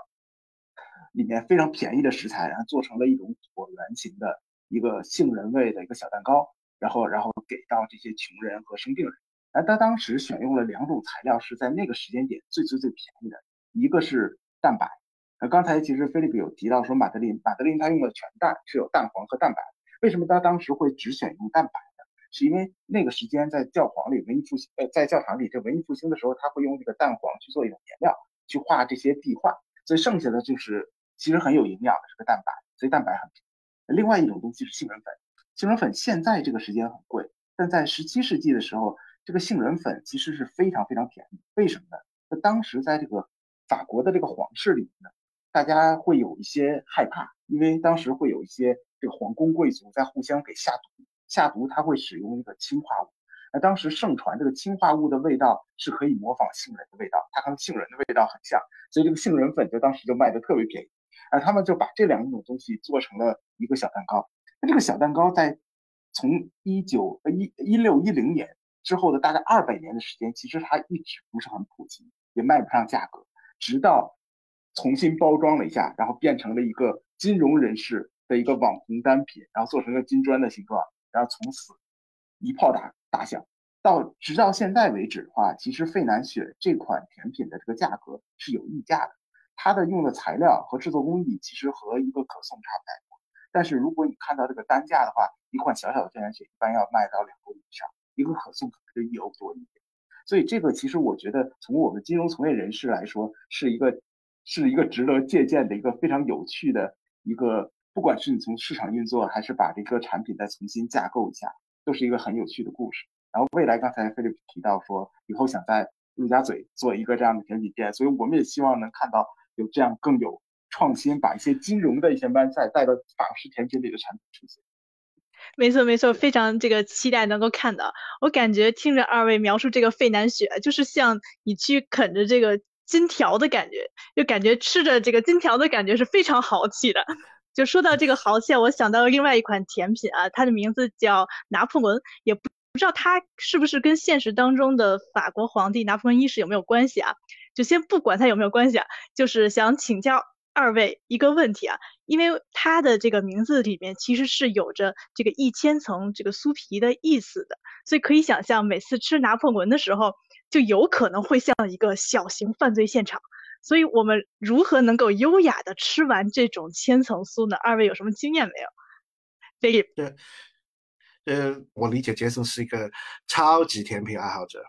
里面非常便宜的食材，然后做成了一种椭圆形的一个杏仁味的一个小蛋糕，然后然后给到这些穷人和生病人。那他当时选用了两种材料，是在那个时间点最最最便宜的，一个是蛋白。那刚才其实菲利普有提到说，马德琳，马德琳他用的全蛋是有蛋黄和蛋白。为什么他当时会只选用蛋白呢？是因为那个时间在教皇里文艺复兴，呃，在教堂里这文艺复兴的时候，他会用这个蛋黄去做一种颜料，去画这些壁画，所以剩下的就是其实很有营养的这个蛋白，所以蛋白很便宜。另外一种东西是杏仁粉，杏仁粉现在这个时间很贵，但在十七世纪的时候，这个杏仁粉其实是非常非常便宜。为什么呢？那当时在这个法国的这个皇室里面呢？大家会有一些害怕，因为当时会有一些这个皇宫贵族在互相给下毒，下毒他会使用一个氰化物。那当时盛传这个氰化物的味道是可以模仿杏仁的味道，它和杏仁的味道很像，所以这个杏仁粉就当时就卖的特别便宜。啊，他们就把这两种东西做成了一个小蛋糕。那这个小蛋糕在从一九呃一一六一零年之后的大概二百年的时间，其实它一直不是很普及，也卖不上价格，直到。重新包装了一下，然后变成了一个金融人士的一个网红单品，然后做成了金砖的形状，然后从此一炮打打响。到直到现在为止的话，其实费南雪这款甜品的这个价格是有溢价的，它的用的材料和制作工艺其实和一个可颂差不太多。但是如果你看到这个单价的话，一款小小的费南雪一般要卖到两欧以上，一个可颂可能就一欧多一点。所以这个其实我觉得从我们金融从业人士来说是一个。是一个值得借鉴的一个非常有趣的一个，不管是你从市场运作，还是把这个产品再重新架构一下，都是一个很有趣的故事。然后未来刚才菲利普提到说，以后想在陆家嘴做一个这样的甜品店，所以我们也希望能看到有这样更有创新，把一些金融的一些班菜带到法式甜品里的产品出现。没错没错，非常这个期待能够看到。我感觉听着二位描述这个费南雪，就是像你去啃着这个。金条的感觉，就感觉吃着这个金条的感觉是非常豪气的。就说到这个豪气，我想到了另外一款甜品啊，它的名字叫拿破仑，也不不知道它是不是跟现实当中的法国皇帝拿破仑一世有没有关系啊？就先不管它有没有关系啊，就是想请教二位一个问题啊，因为它的这个名字里面其实是有着这个一千层这个酥皮的意思的，所以可以想象每次吃拿破仑的时候。就有可能会像一个小型犯罪现场，所以我们如何能够优雅的吃完这种千层酥呢？二位有什么经验没有？对，呃，我理解杰森是一个超级甜品爱好者，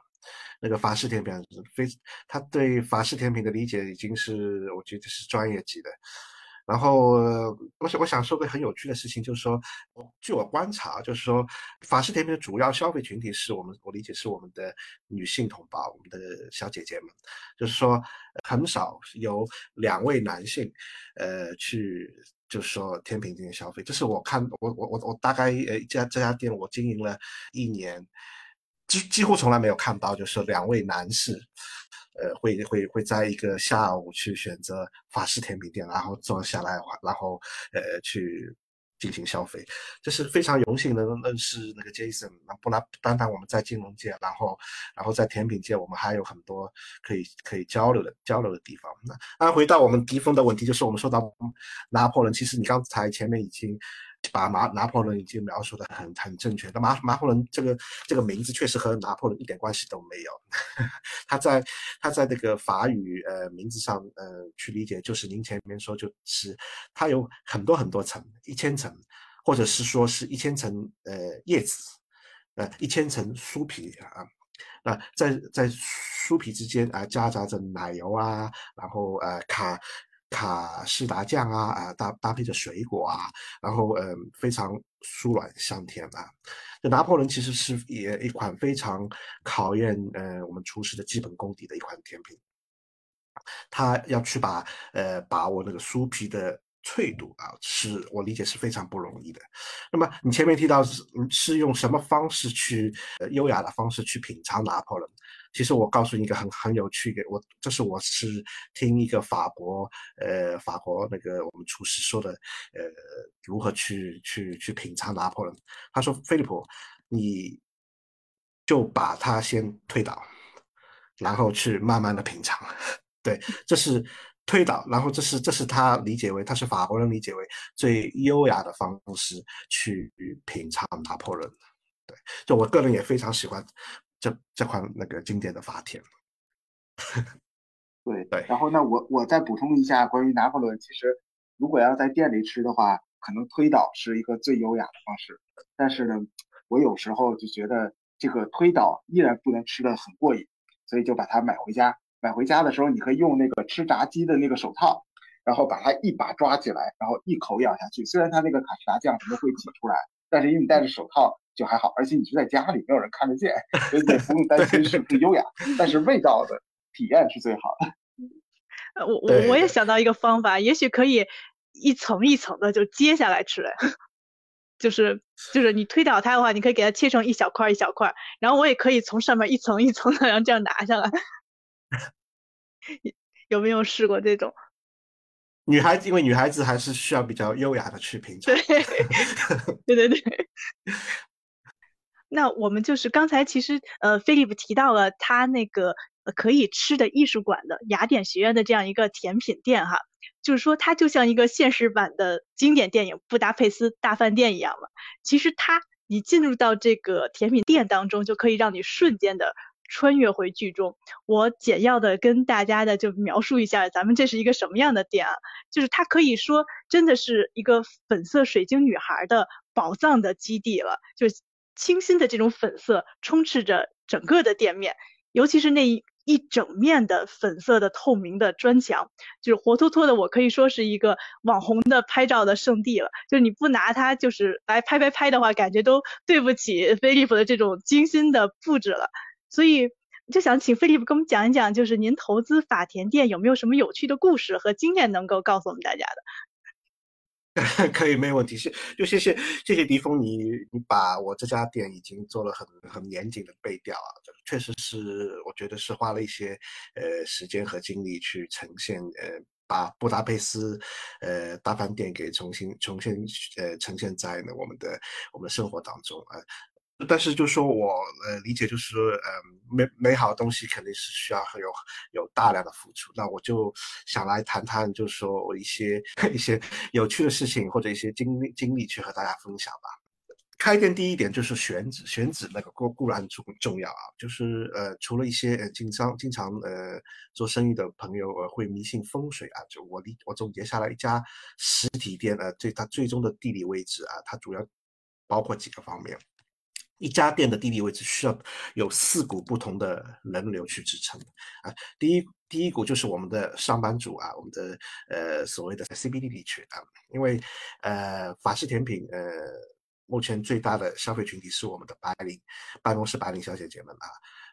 那个法式甜品非他对法式甜品的理解已经是我觉得是专业级的。然后，我想我想说个很有趣的事情，就是说，据我观察，就是说，法式甜品的主要消费群体是我们，我理解是我们的女性同胞，我们的小姐姐们，就是说，很少有两位男性，呃，去就是说甜品店消费。这是我看，我我我我大概呃，这家这家店我经营了一年，几几乎从来没有看到，就是两位男士。呃，会会会在一个下午去选择法式甜品店，然后坐下来，然后呃去进行消费，这是非常荣幸能认识那个 Jason。那不然单单我们在金融界，然后然后在甜品界，我们还有很多可以可以交流的交流的地方。那那回到我们迪峰的问题，就是我们说到拿破仑，其实你刚才前面已经。把拿拿破仑已经描述的很很正确，那拿拿破仑这个这个名字确实和拿破仑一点关系都没有。他在他在那个法语呃名字上呃去理解，就是您前面说就是它有很多很多层，一千层，或者是说是一千层呃叶子，呃一千层酥皮啊，那在在酥皮之间啊夹杂着奶油啊，然后呃卡。卡士达酱啊啊搭搭配着水果啊，然后嗯非常酥软香甜啊。这拿破仑其实是也一款非常考验呃我们厨师的基本功底的一款甜品。他要去把呃把握那个酥皮的脆度啊，是我理解是非常不容易的。那么你前面提到是是用什么方式去优雅的方式去品尝拿破仑？其实我告诉你一个很很有趣的，我这是我是听一个法国呃法国那个我们厨师说的，呃如何去去去品尝拿破仑。他说：“菲利普，你就把它先推倒，然后去慢慢的品尝。对，这是推倒，然后这是这是他理解为他是法国人理解为最优雅的方式去品尝拿破仑。对，就我个人也非常喜欢。”这这款那个经典的法帖，对对。然后呢，我我再补充一下关于拿破仑。其实，如果要在店里吃的话，可能推倒是一个最优雅的方式。但是呢，我有时候就觉得这个推倒依然不能吃的很过瘾，所以就把它买回家。买回家的时候，你可以用那个吃炸鸡的那个手套，然后把它一把抓起来，然后一口咬下去。虽然它那个卡士达酱什么会挤出来，但是因为你戴着手套。就还好，而且你是在家里，没有人看得见，所以也不用担心是不是优雅。但是味道的体验是最好的。我我我也想到一个方法，也许可以一层一层的就揭下来吃，就是就是你推倒它的话，你可以给它切成一小块一小块，然后我也可以从上面一层一层的，然后这样拿下来。有没有试过这种？女孩子，因为女孩子还是需要比较优雅的去品尝。对对对对。那我们就是刚才其实呃，菲利普提到了他那个可以吃的艺术馆的雅典学院的这样一个甜品店哈，就是说它就像一个现实版的经典电影《布达佩斯大饭店》一样嘛。其实它你进入到这个甜品店当中，就可以让你瞬间的穿越回剧中。我简要的跟大家的就描述一下，咱们这是一个什么样的店啊？就是它可以说真的是一个粉色水晶女孩的宝藏的基地了，就。清新的这种粉色充斥着整个的店面，尤其是那一一整面的粉色的透明的砖墙，就是活脱脱的，我可以说是一个网红的拍照的圣地了。就是你不拿它就是来拍拍拍的话，感觉都对不起飞利浦的这种精心的布置了。所以就想请飞利浦跟我们讲一讲，就是您投资法甜店有没有什么有趣的故事和经验能够告诉我们大家的？可以，没问题。谢，就谢谢谢谢迪峰，你你把我这家店已经做了很很严谨的背调啊，确实是我觉得是花了一些呃时间和精力去呈现呃把布达佩斯呃大饭店给重新重新呃呈现在呢我们的我们的生活当中啊。但是就说我呃理解就是说呃美美好的东西肯定是需要有有大量的付出，那我就想来谈谈就是说我一些 一些有趣的事情或者一些经历经历去和大家分享吧。开店第一点就是选址，选址那个固固然重重要啊，就是呃除了一些呃经常经常呃做生意的朋友呃会迷信风水啊，就我理我总结下来一家实体店呃最它最终的地理位置啊，它主要包括几个方面。一家店的地理位置需要有四股不同的人流去支撑啊。第一，第一股就是我们的上班族啊，我们的呃所谓的 CBD 地区啊，因为呃法式甜品呃目前最大的消费群体是我们的白领办公室白领小姐姐们啊。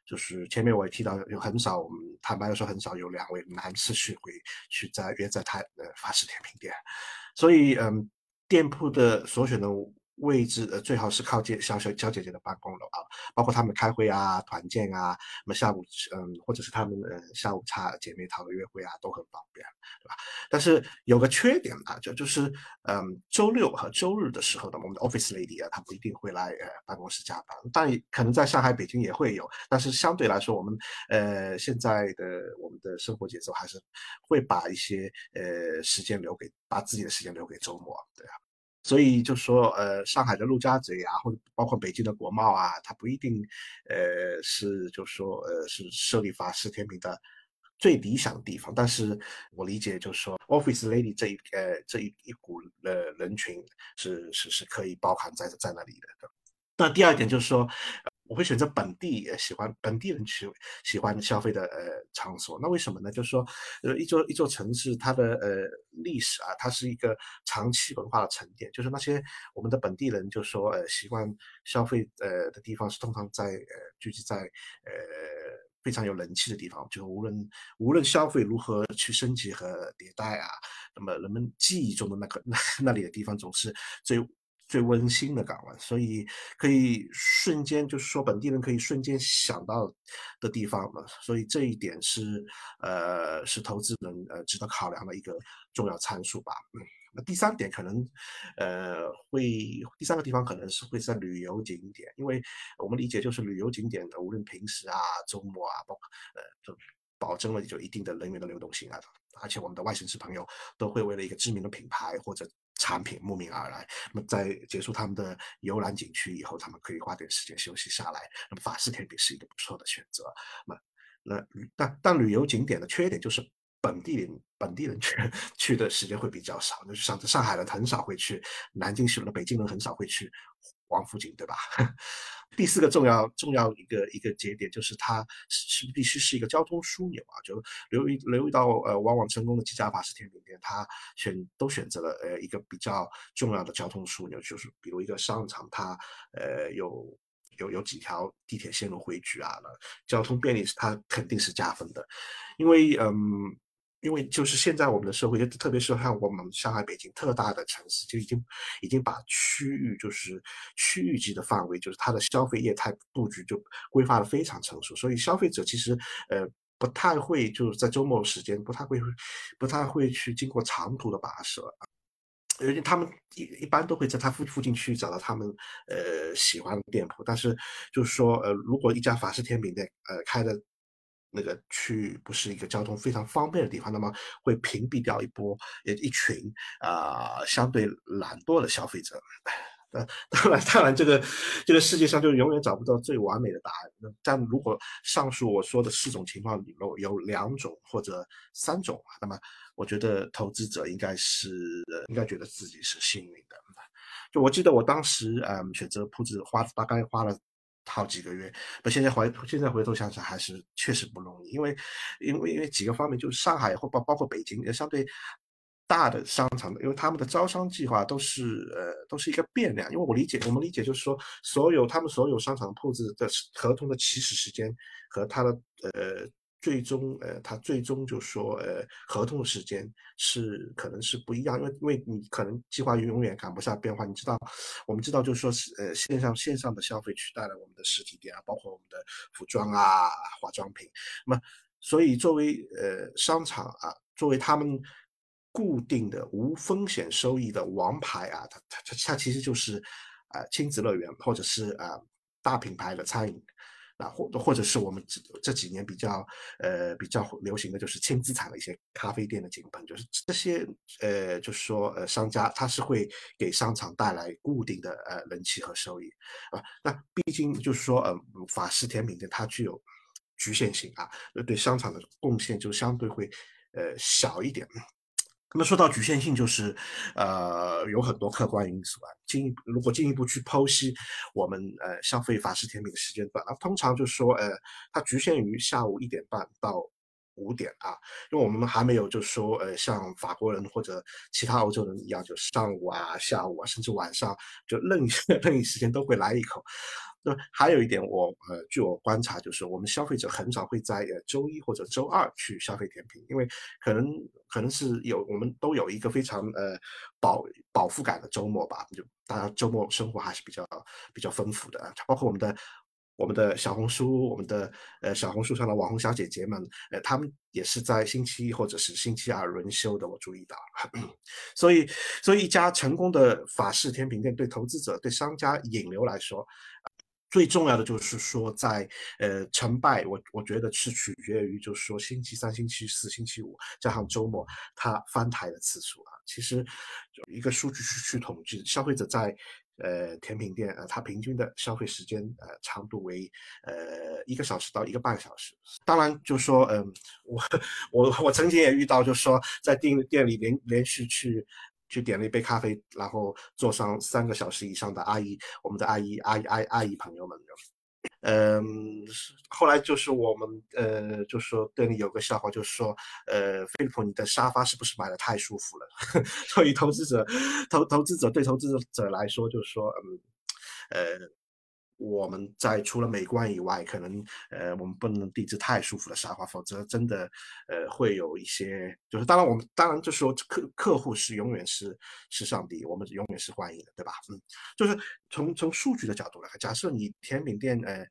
就是前面我也提到，有很少我们坦白的说，很少有两位男士去会去在约在他呃法式甜品店，所以嗯，店铺的所选的。位置呃最好是靠近小小小姐姐的办公楼啊，包括他们开会啊、团建啊，那么下午嗯或者是他们呃下午茶姐妹淘的约会啊都很方便，对吧？但是有个缺点啊，就就是嗯周六和周日的时候呢，我们的 office lady 啊，她不一定会来呃办公室加班，但可能在上海、北京也会有，但是相对来说，我们呃现在的我们的生活节奏还是会把一些呃时间留给把自己的时间留给周末，对啊。所以就说，呃，上海的陆家嘴啊，或者包括北京的国贸啊，它不一定，呃，是就说，呃，是设立法式天平的最理想的地方。但是我理解，就是说，office lady 这一，呃，这一一股呃人群是是是可以包含在在那里的。那第二点就是说。我会选择本地喜欢本地人去喜欢消费的呃场所，那为什么呢？就是说，呃，一座一座城市它的呃历史啊，它是一个长期文化的沉淀。就是那些我们的本地人，就说呃习惯消费呃的地方是通常在呃聚集在呃非常有人气的地方。就无论无论消费如何去升级和迭代啊，那么人们记忆中的那个那 那里的地方总是最。最温馨的港湾，所以可以瞬间就是说本地人可以瞬间想到的地方嘛，所以这一点是呃是投资人呃值得考量的一个重要参数吧。嗯，那第三点可能呃会第三个地方可能是会在旅游景点，因为我们理解就是旅游景点的无论平时啊周末啊，包括呃就保证了就一定的人员的流动性啊，而且我们的外省市朋友都会为了一个知名的品牌或者。产品慕名而来，那么在结束他们的游览景区以后，他们可以花点时间休息下来。那么法式甜品是一个不错的选择。那那但但旅游景点的缺点就是本地人本地人去 去的时间会比较少，就是像上海人很少会去南京去了，北京人很少会去。王府井，对吧？第四个重要重要一个一个节点就是它是必须是一个交通枢纽啊。就留意留意到呃，往往成功的几家法式甜品店，它选都选择了呃一个比较重要的交通枢纽，就是比如一个商场，它呃有有有几条地铁线路汇聚啊，交通便利它肯定是加分的，因为嗯。因为就是现在我们的社会，就特别是像我们上海、北京特大的城市，就已经已经把区域就是区域级的范围，就是它的消费业态布局就规划的非常成熟，所以消费者其实呃不太会就是在周末时间不太会不太会去经过长途的跋涉啊，因为他们一一般都会在他附附近区域找到他们呃喜欢的店铺，但是就是说呃如果一家法式甜品店呃开的。那个去不是一个交通非常方便的地方，那么会屏蔽掉一波也一群啊相对懒惰的消费者。呃，当然，当然，这个这个世界上就永远找不到最完美的答案。那但如果上述我说的四种情况里头有两种或者三种，那么我觉得投资者应该是应该觉得自己是幸运的。就我记得我当时嗯选择铺子花大概花了。好几个月，那现在回现在回头想想还是确实不容易，因为因为因为几个方面，就是上海或包包括北京也，相对大的商场的，因为他们的招商计划都是呃都是一个变量，因为我理解我们理解就是说，所有他们所有商场铺子的合同的起始时间和他的呃。最终，呃，他最终就说，呃，合同时间是可能是不一样，因为因为你可能计划永远赶不上变化。你知道，我们知道，就是说是，呃，线上线上的消费取代了我们的实体店啊，包括我们的服装啊、化妆品。那么，所以作为呃商场啊，作为他们固定的无风险收益的王牌啊，它它它其实就是啊亲子乐园或者是啊大品牌的餐饮。啊，或或者是我们这这几年比较呃比较流行的就是轻资产的一些咖啡店的井喷，就是这些呃就是说呃商家他是会给商场带来固定的呃人气和收益啊。那毕竟就是说呃法式甜品店它具有局限性啊，对商场的贡献就相对会呃小一点。那么说到局限性，就是呃有很多客观因素啊。进一如果进一步去剖析我们呃消费法式甜品的时间段啊，通常就是说呃它局限于下午一点半到五点啊，因为我们还没有就是说呃像法国人或者其他欧洲人一样，就上午啊、下午啊，甚至晚上就任意 任意时间都会来一口。那还有一点，我呃，据我观察，就是我们消费者很少会在呃周一或者周二去消费甜品，因为可能可能是有我们都有一个非常呃饱饱腹感的周末吧，就大家周末生活还是比较比较丰富的，包括我们的我们的小红书，我们的呃小红书上的网红小姐姐们，呃，她们也是在星期一或者是星期二轮休的，我注意到，所以所以一家成功的法式甜品店对投资者对商家引流来说。最重要的就是说，在呃成败，我我觉得是取决于，就是说星期三、星期四、星期五加上周末，它翻台的次数啊。其实一个数据去去统计，消费者在呃甜品店呃，它平均的消费时间呃长度为呃一个小时到一个半小时。当然，就说嗯，我 我我曾经也遇到，就是说在店店里连连续去。去点了一杯咖啡，然后坐上三个小时以上的阿姨，我们的阿姨、阿姨、阿姨阿姨朋友们，嗯，后来就是我们呃，就说跟你有个笑话，就是说，呃，菲利普，你的沙发是不是买的太舒服了？所以投资者，投投资者对投资者来说，就是说，嗯，呃。我们在除了美观以外，可能呃，我们不能定制太舒服的沙发，否则真的呃会有一些，就是当然我们当然就说客客户是永远是是上帝，我们永远是欢迎的，对吧？嗯，就是从从数据的角度来看，假设你甜品店呃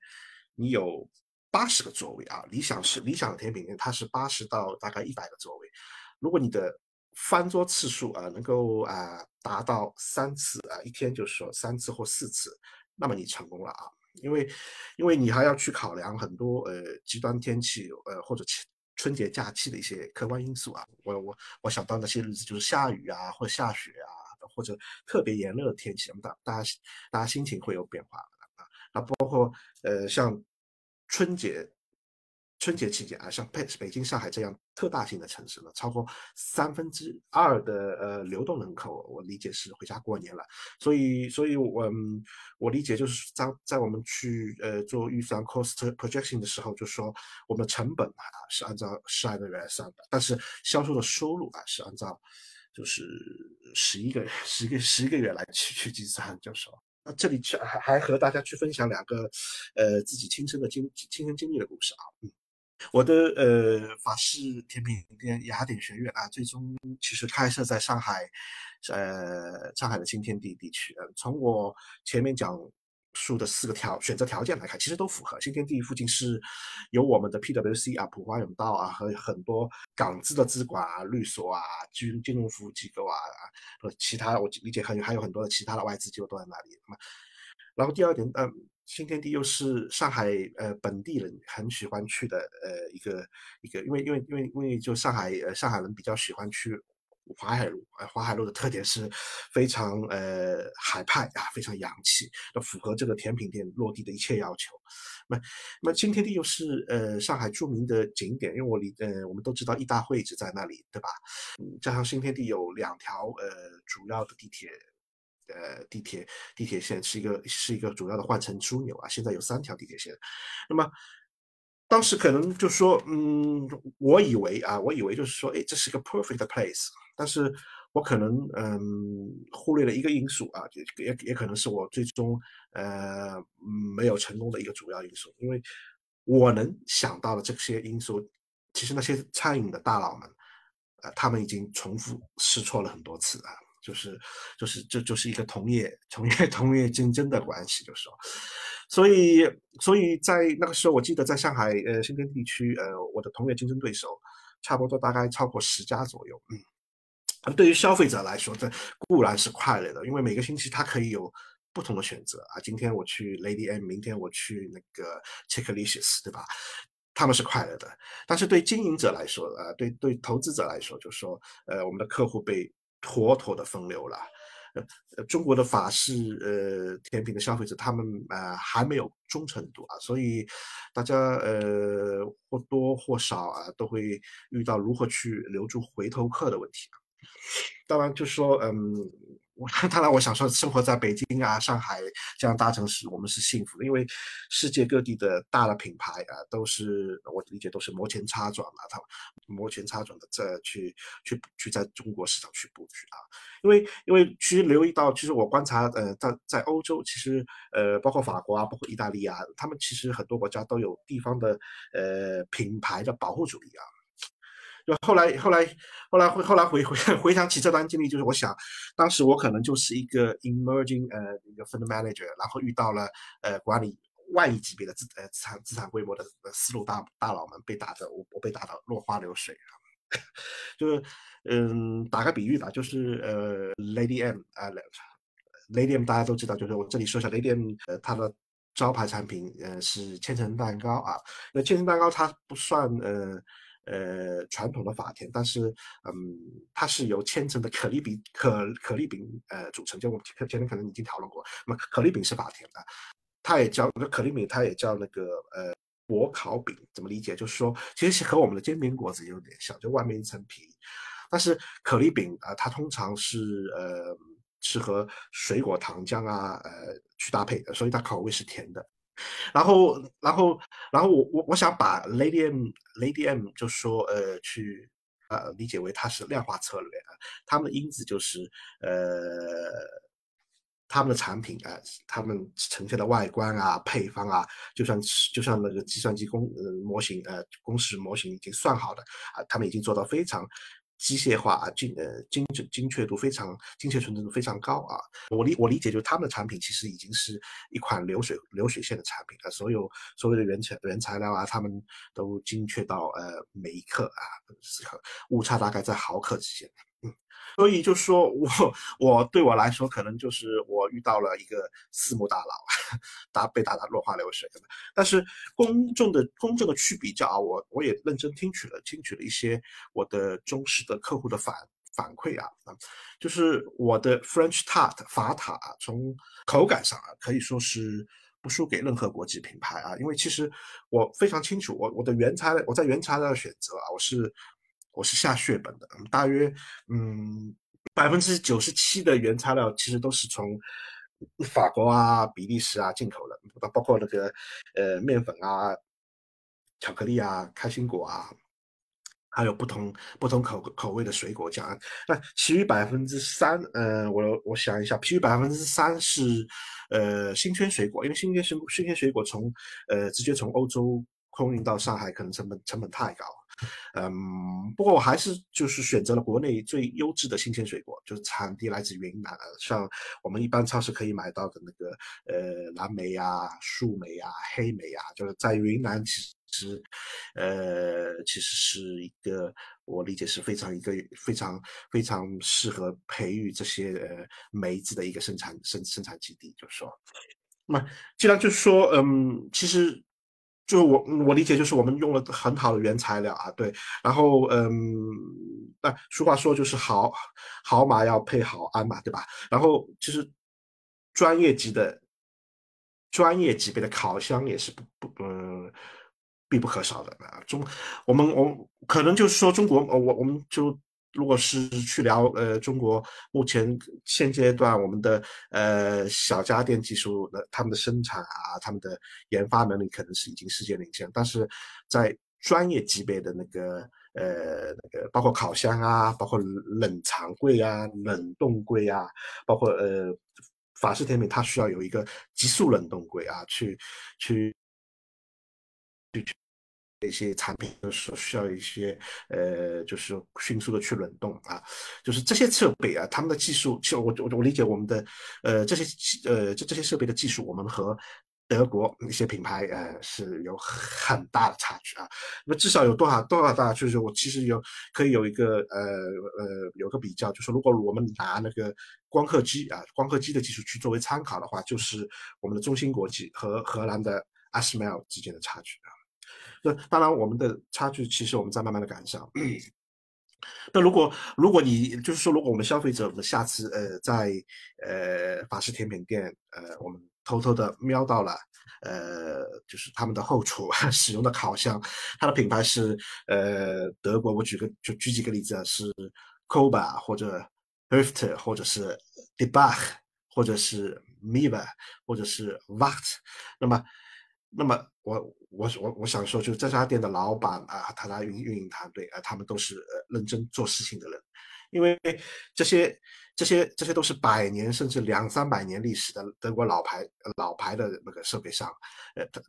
你有八十个座位啊，理想是理想的甜品店它是八十到大概一百个座位，如果你的翻桌次数啊能够啊达到三次啊一天就是说三次或四次。那么你成功了啊，因为，因为你还要去考量很多呃极端天气呃或者春节假期的一些客观因素啊。我我我想到那些日子就是下雨啊或者下雪啊或者特别炎热的天气，那么大大家大家心情会有变化啊。那包括呃像春节。春节期间啊，像北北京、上海这样特大型的城市呢，超过三分之二的呃流动人口，我理解是回家过年了。所以，所以我我理解就是在在我们去呃做预算 cost projection 的时候，就说我们的成本啊是按照十二个月来算的，但是销售的收入啊是按照就是十一个十个十一个月来去去计算，就说那这里去还还和大家去分享两个呃自己亲身的经亲身经历的故事啊，嗯。我的呃法式甜品店雅典学院啊，最终其实开设在上海，呃上海的新天地地区。从我前面讲述的四个条选择条件来看，其实都符合。新天地附近是有我们的 PWC 啊、普华永道啊和很多港资的资管啊、律所啊、金金融服务机构啊和其他，我理解还有还有很多的其他的外资机构都在那里。那么，然后第二点，嗯。新天地又是上海呃本地人很喜欢去的呃一个一个，因为因为因为因为就上海呃上海人比较喜欢去淮海路，呃淮海路的特点是非常呃海派啊，非常洋气，要符合这个甜品店落地的一切要求。那那新天地又是呃上海著名的景点，因为我离呃我们都知道一大会址在那里，对吧？加上新天地有两条呃主要的地铁。呃，地铁地铁线是一个是一个主要的换乘枢纽啊，现在有三条地铁线。那么当时可能就说，嗯，我以为啊，我以为就是说，哎，这是一个 perfect place。但是我可能嗯忽略了一个因素啊，也也也可能是我最终呃没有成功的一个主要因素，因为我能想到的这些因素，其实那些餐饮的大佬们，呃，他们已经重复试错了很多次啊。就是就是这就是一个同业同业同业竞争的关系，就是说，所以所以在那个时候，我记得在上海呃新天地区呃，我的同业竞争对手差不多大概超过十家左右，嗯，对于消费者来说，这固然是快乐的，因为每个星期他可以有不同的选择啊，今天我去 Lady M，明天我去那个 c h e c k l i c i o u s 对吧？他们是快乐的，但是对经营者来说，呃，对对投资者来说，就是说，呃，我们的客户被妥妥的分流了，呃，中国的法式呃甜品的消费者，他们呃还没有忠诚度啊，所以大家呃或多或少啊都会遇到如何去留住回头客的问题当然就是说，嗯。我当然，我想说，生活在北京啊、上海这样大城市，我们是幸福的，因为世界各地的大的品牌啊，都是我理解都是摩拳擦掌啊，他摩拳擦掌的在去去去在中国市场去布局啊。因为因为其实留意到，其实我观察，呃，在在欧洲，其实呃，包括法国啊，包括意大利啊，他们其实很多国家都有地方的呃品牌的保护主义啊。就后来，后来，后来回，后来回回 回想起这段经历，就是我想，当时我可能就是一个 emerging 呃一个 fund manager，然后遇到了呃管理万亿级别的资呃资产资产规模的思路大大佬们被打的我我被打的落花流水啊，就是嗯打个比喻吧，就是呃 Lady M 啊 Lady M 大家都知道，就是我这里说一下 Lady M 呃它的招牌产品呃是千层蛋糕啊，那千层蛋糕它不算呃。呃，传统的法甜，但是，嗯，它是由千层的可丽饼可可丽饼呃组成，就我们前前面可能已经讨论过。那么可丽饼是法甜的，它也叫可丽饼，它也叫那个呃薄烤饼，怎么理解？就是说，其实是和我们的煎饼果子有点像，就外面一层皮。但是可丽饼啊，它通常是呃是和水果糖浆啊呃去搭配的，所以它口味是甜的。然后，然后，然后我我我想把 Lady M Lady M 就说呃去呃理解为它是量化策略啊，他们的因子就是呃他们的产品啊，他们呈现的外观啊配方啊，就像就像那个计算机公模型呃公式模型已经算好的啊，他们已经做到非常。机械化啊，精呃精准精确度非常，精确纯度非常高啊。我理我理解就是他们的产品其实已经是一款流水流水线的产品啊，所有所谓的原材原材料啊，他们都精确到呃每一克啊，误差大概在毫克之间。嗯，所以就说我 我对我来说，可能就是我遇到了一个私募大佬，打被打得落花流水。但是公众的公正的去比较啊，我我也认真听取了听取了一些我的忠实的客户的反反馈啊啊，就是我的 French Tart 法塔啊，从口感上啊可以说是不输给任何国际品牌啊，因为其实我非常清楚，我我的原材料我在原材料的选择啊，我是。我是下血本的，大约嗯百分之九十七的原材料其实都是从法国啊、比利时啊进口的，包括那个呃面粉啊、巧克力啊、开心果啊，还有不同不同口口味的水果酱。那其余百分之三，呃，我我想一下，其余百分之三是呃新鲜水果，因为新鲜水新鲜水果从呃直接从欧洲空运到上海，可能成本成本太高。嗯，不过我还是就是选择了国内最优质的新鲜水果，就是产地来自云南，像我们一般超市可以买到的那个呃蓝莓啊、树莓啊、黑莓啊，就是在云南其实呃其实是一个我理解是非常一个非常非常适合培育这些呃梅子的一个生产生生产基地，就是说，那既然就是说嗯，其实。就我我理解就是我们用了很好的原材料啊，对，然后嗯，那俗话说就是好好马要配好鞍嘛，对吧？然后其实专业级的专业级别的烤箱也是不不嗯必不可少的啊。中我们我可能就是说中国我我们就。如果是去聊呃中国目前现阶段我们的呃小家电技术的他们的生产啊，他们的研发能力可能是已经世界领先，但是在专业级别的那个呃那个包括烤箱啊，包括冷藏柜啊、冷冻柜啊，包括呃法式甜品，它需要有一个急速冷冻柜啊，去去去。一些产品所需要一些呃，就是迅速的去冷冻啊，就是这些设备啊，他们的技术，其实我我我理解我们的呃这些呃这这些设备的技术，我们和德国一些品牌呃是有很大的差距啊。那么至少有多少多少大？就是我其实有可以有一个呃呃有个比较，就是如果我们拿那个光刻机啊光刻机的技术去作为参考的话，就是我们的中芯国际和荷兰的 ASML 之间的差距啊。当然，我们的差距其实我们在慢慢的赶上。那如果如果你就是说，如果我们消费者，我们下次呃在呃法式甜品店呃，我们偷偷的瞄到了呃，就是他们的后厨 使用的烤箱，它的品牌是呃德国。我举个就举几个例子啊，是 Koba 或者 h i f t 或者是 Debach 或者是 Miva 或者是 Vacht，那么，那么我我我我想说，就这家店的老板啊，他的运运营团队啊，他们都是呃认真做事情的人，因为这些这些这些都是百年甚至两三百年历史的德国老牌老牌的那个设备商，呃，他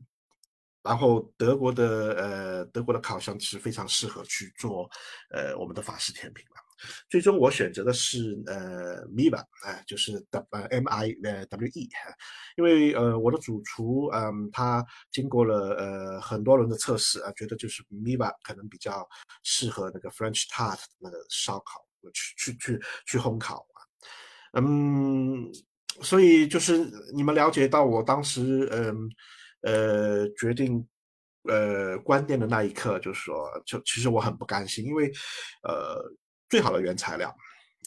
然后德国的呃德国的烤箱是非常适合去做呃我们的法式甜品的。最终我选择的是呃 Miva，哎，就是 W M I 呃 W E，因为呃我的主厨嗯他经过了呃很多轮的测试啊，觉得就是 Miva 可能比较适合那个 French tart 那个烧烤去去去去烘烤啊，嗯，所以就是你们了解到我当时嗯呃决定呃关店的那一刻，就是说就其实我很不甘心，因为呃。最好的原材料，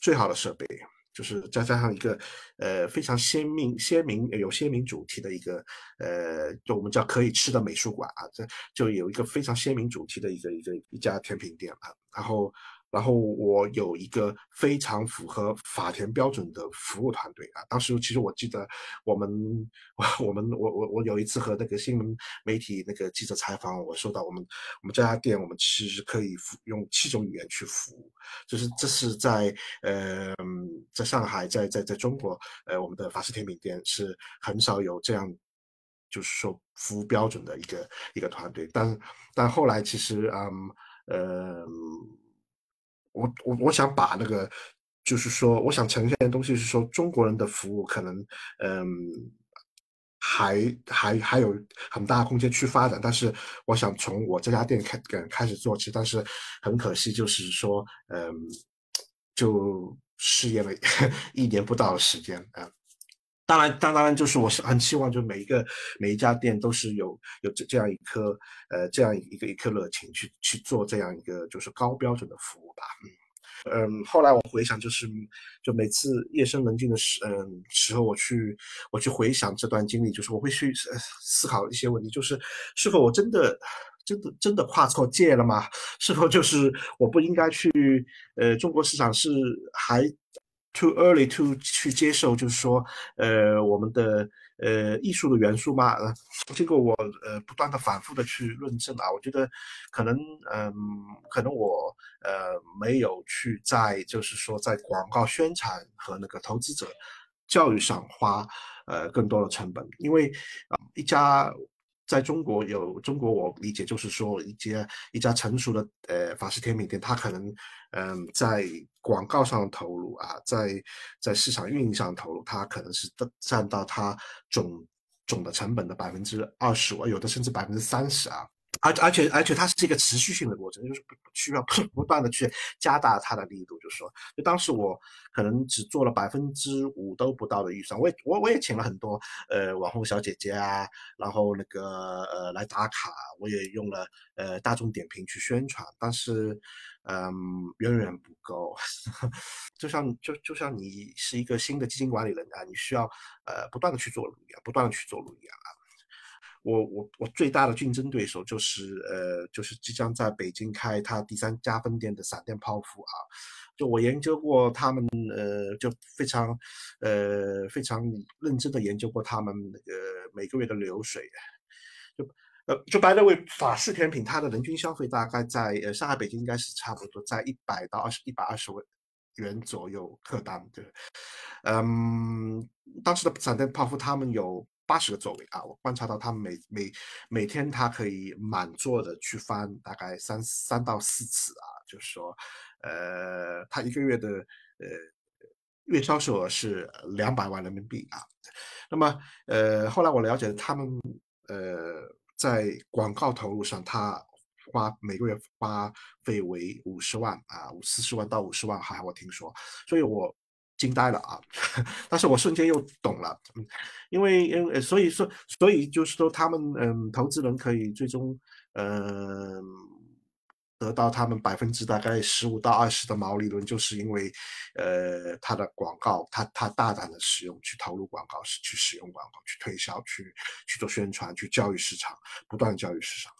最好的设备，就是再加上一个呃非常鲜明、鲜明有鲜明主题的一个呃，就我们叫可以吃的美术馆啊，这就有一个非常鲜明主题的一个一个一家甜品店啊，然后。然后我有一个非常符合法田标准的服务团队啊。当时其实我记得我们 我们我我我有一次和那个新闻媒体那个记者采访，我说到我们我们这家店我们其实可以用七种语言去服务，就是这是在呃在上海在在在中国呃我们的法式甜品店是很少有这样就是说服务标准的一个一个团队。但但后来其实嗯呃。我我我想把那个，就是说，我想呈现的东西是说，中国人的服务可能，嗯，还还还有很大空间去发展。但是，我想从我这家店开开始做起。但是，很可惜，就是说，嗯，就失业了 一年不到的时间啊。当然，当然，就是我是很希望，就每一个每一家店都是有有这这样一颗呃这样一个一颗热情去去做这样一个就是高标准的服务吧。嗯，后来我回想，就是就每次夜深人静的时嗯时候，我去我去回想这段经历，就是我会去思考一些问题，就是是否我真的真的真的跨错界了吗？是否就是我不应该去呃中国市场是还？Too early to 去接受，就是说，呃，我们的呃艺术的元素嘛，呃，经过我呃不断的反复的去论证啊，我觉得可能，嗯，可能我呃没有去在就是说在广告宣传和那个投资者教育上花呃更多的成本，因为啊一家。在中国有中国，我理解就是说，一家一家成熟的呃法式甜品店，它可能嗯在广告上投入啊，在在市场运营上投入，它可能是占到它总总的成本的百分之二十，有的甚至百分之三十啊。而而且而且它是一个持续性的过程，就是需要 不断的去加大它的力度。就是说，就当时我可能只做了百分之五都不到的预算，我也我我也请了很多呃网红小姐姐啊，然后那个呃来打卡，我也用了呃大众点评去宣传，但是嗯远远不够。就像就就像你是一个新的基金管理人啊，你需要呃不断的去做路一样，不断的去做路一样啊。我我我最大的竞争对手就是呃就是即将在北京开他第三家分店的闪电泡芙啊，就我研究过他们呃就非常呃非常认真的研究过他们那个每个月的流水，就呃就白了为法式甜品它的人均消费大概在呃上海北京应该是差不多在一百到二十一百二十元左右客单对，嗯当时的闪电泡芙他们有。八十个座位啊，我观察到他们每每每天他可以满座的去翻大概三三到四次啊，就是说，呃，他一个月的呃月销售额是两百万人民币啊。那么呃，后来我了解他们呃在广告投入上，他花每个月花费为五十万啊，四十万到五十万，还我听说，所以我。惊呆了啊！但是我瞬间又懂了，嗯，因为因为所以说所以就是说他们嗯投资人可以最终嗯得到他们百分之大概十五到二十的毛利润，就是因为呃他的广告他他大胆的使用去投入广告去使用广告去推销去去做宣传去教育市场不断教育市场，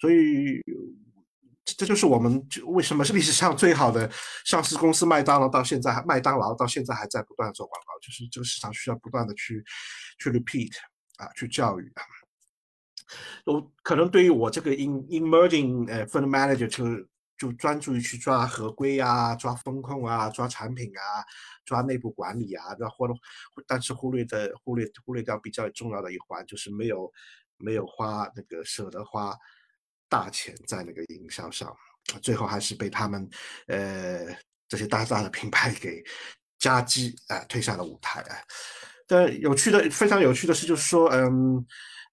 所以这就是我们就为什么是历史上最好的上市公司麦当劳到现在麦当劳到现在还在不断做广告，就是这个市场需要不断的去去 repeat 啊，去教育啊。我可能对于我这个 in emerging 呃 fund manager 就就专注于去抓合规啊，抓风控啊，抓产品啊，抓内部管理啊，然后但是忽略的忽略忽略掉比较重要的一环，就是没有没有花那个舍得花。大钱在那个营销上，最后还是被他们，呃，这些大大的品牌给夹击，啊，推下了舞台啊。但有趣的，非常有趣的是，就是说，嗯，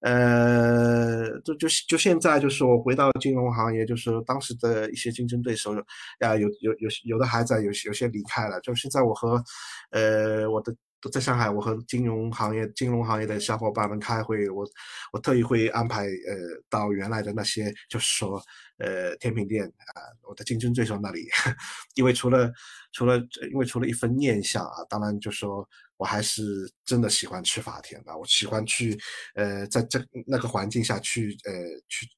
呃，就就就现在，就是我回到金融行业，就是当时的一些竞争对手，啊，有有有有的还在，有有些离开了。就现在我和，呃，我的。在上海，我和金融行业、金融行业的小伙伴们开会，我我特意会安排呃到原来的那些，就是说呃甜品店啊，我的竞争对手那里，因为除了除了因为除了一份念想啊，当然就说我还是真的喜欢吃法甜的，我喜欢去呃在这那个环境下去呃去。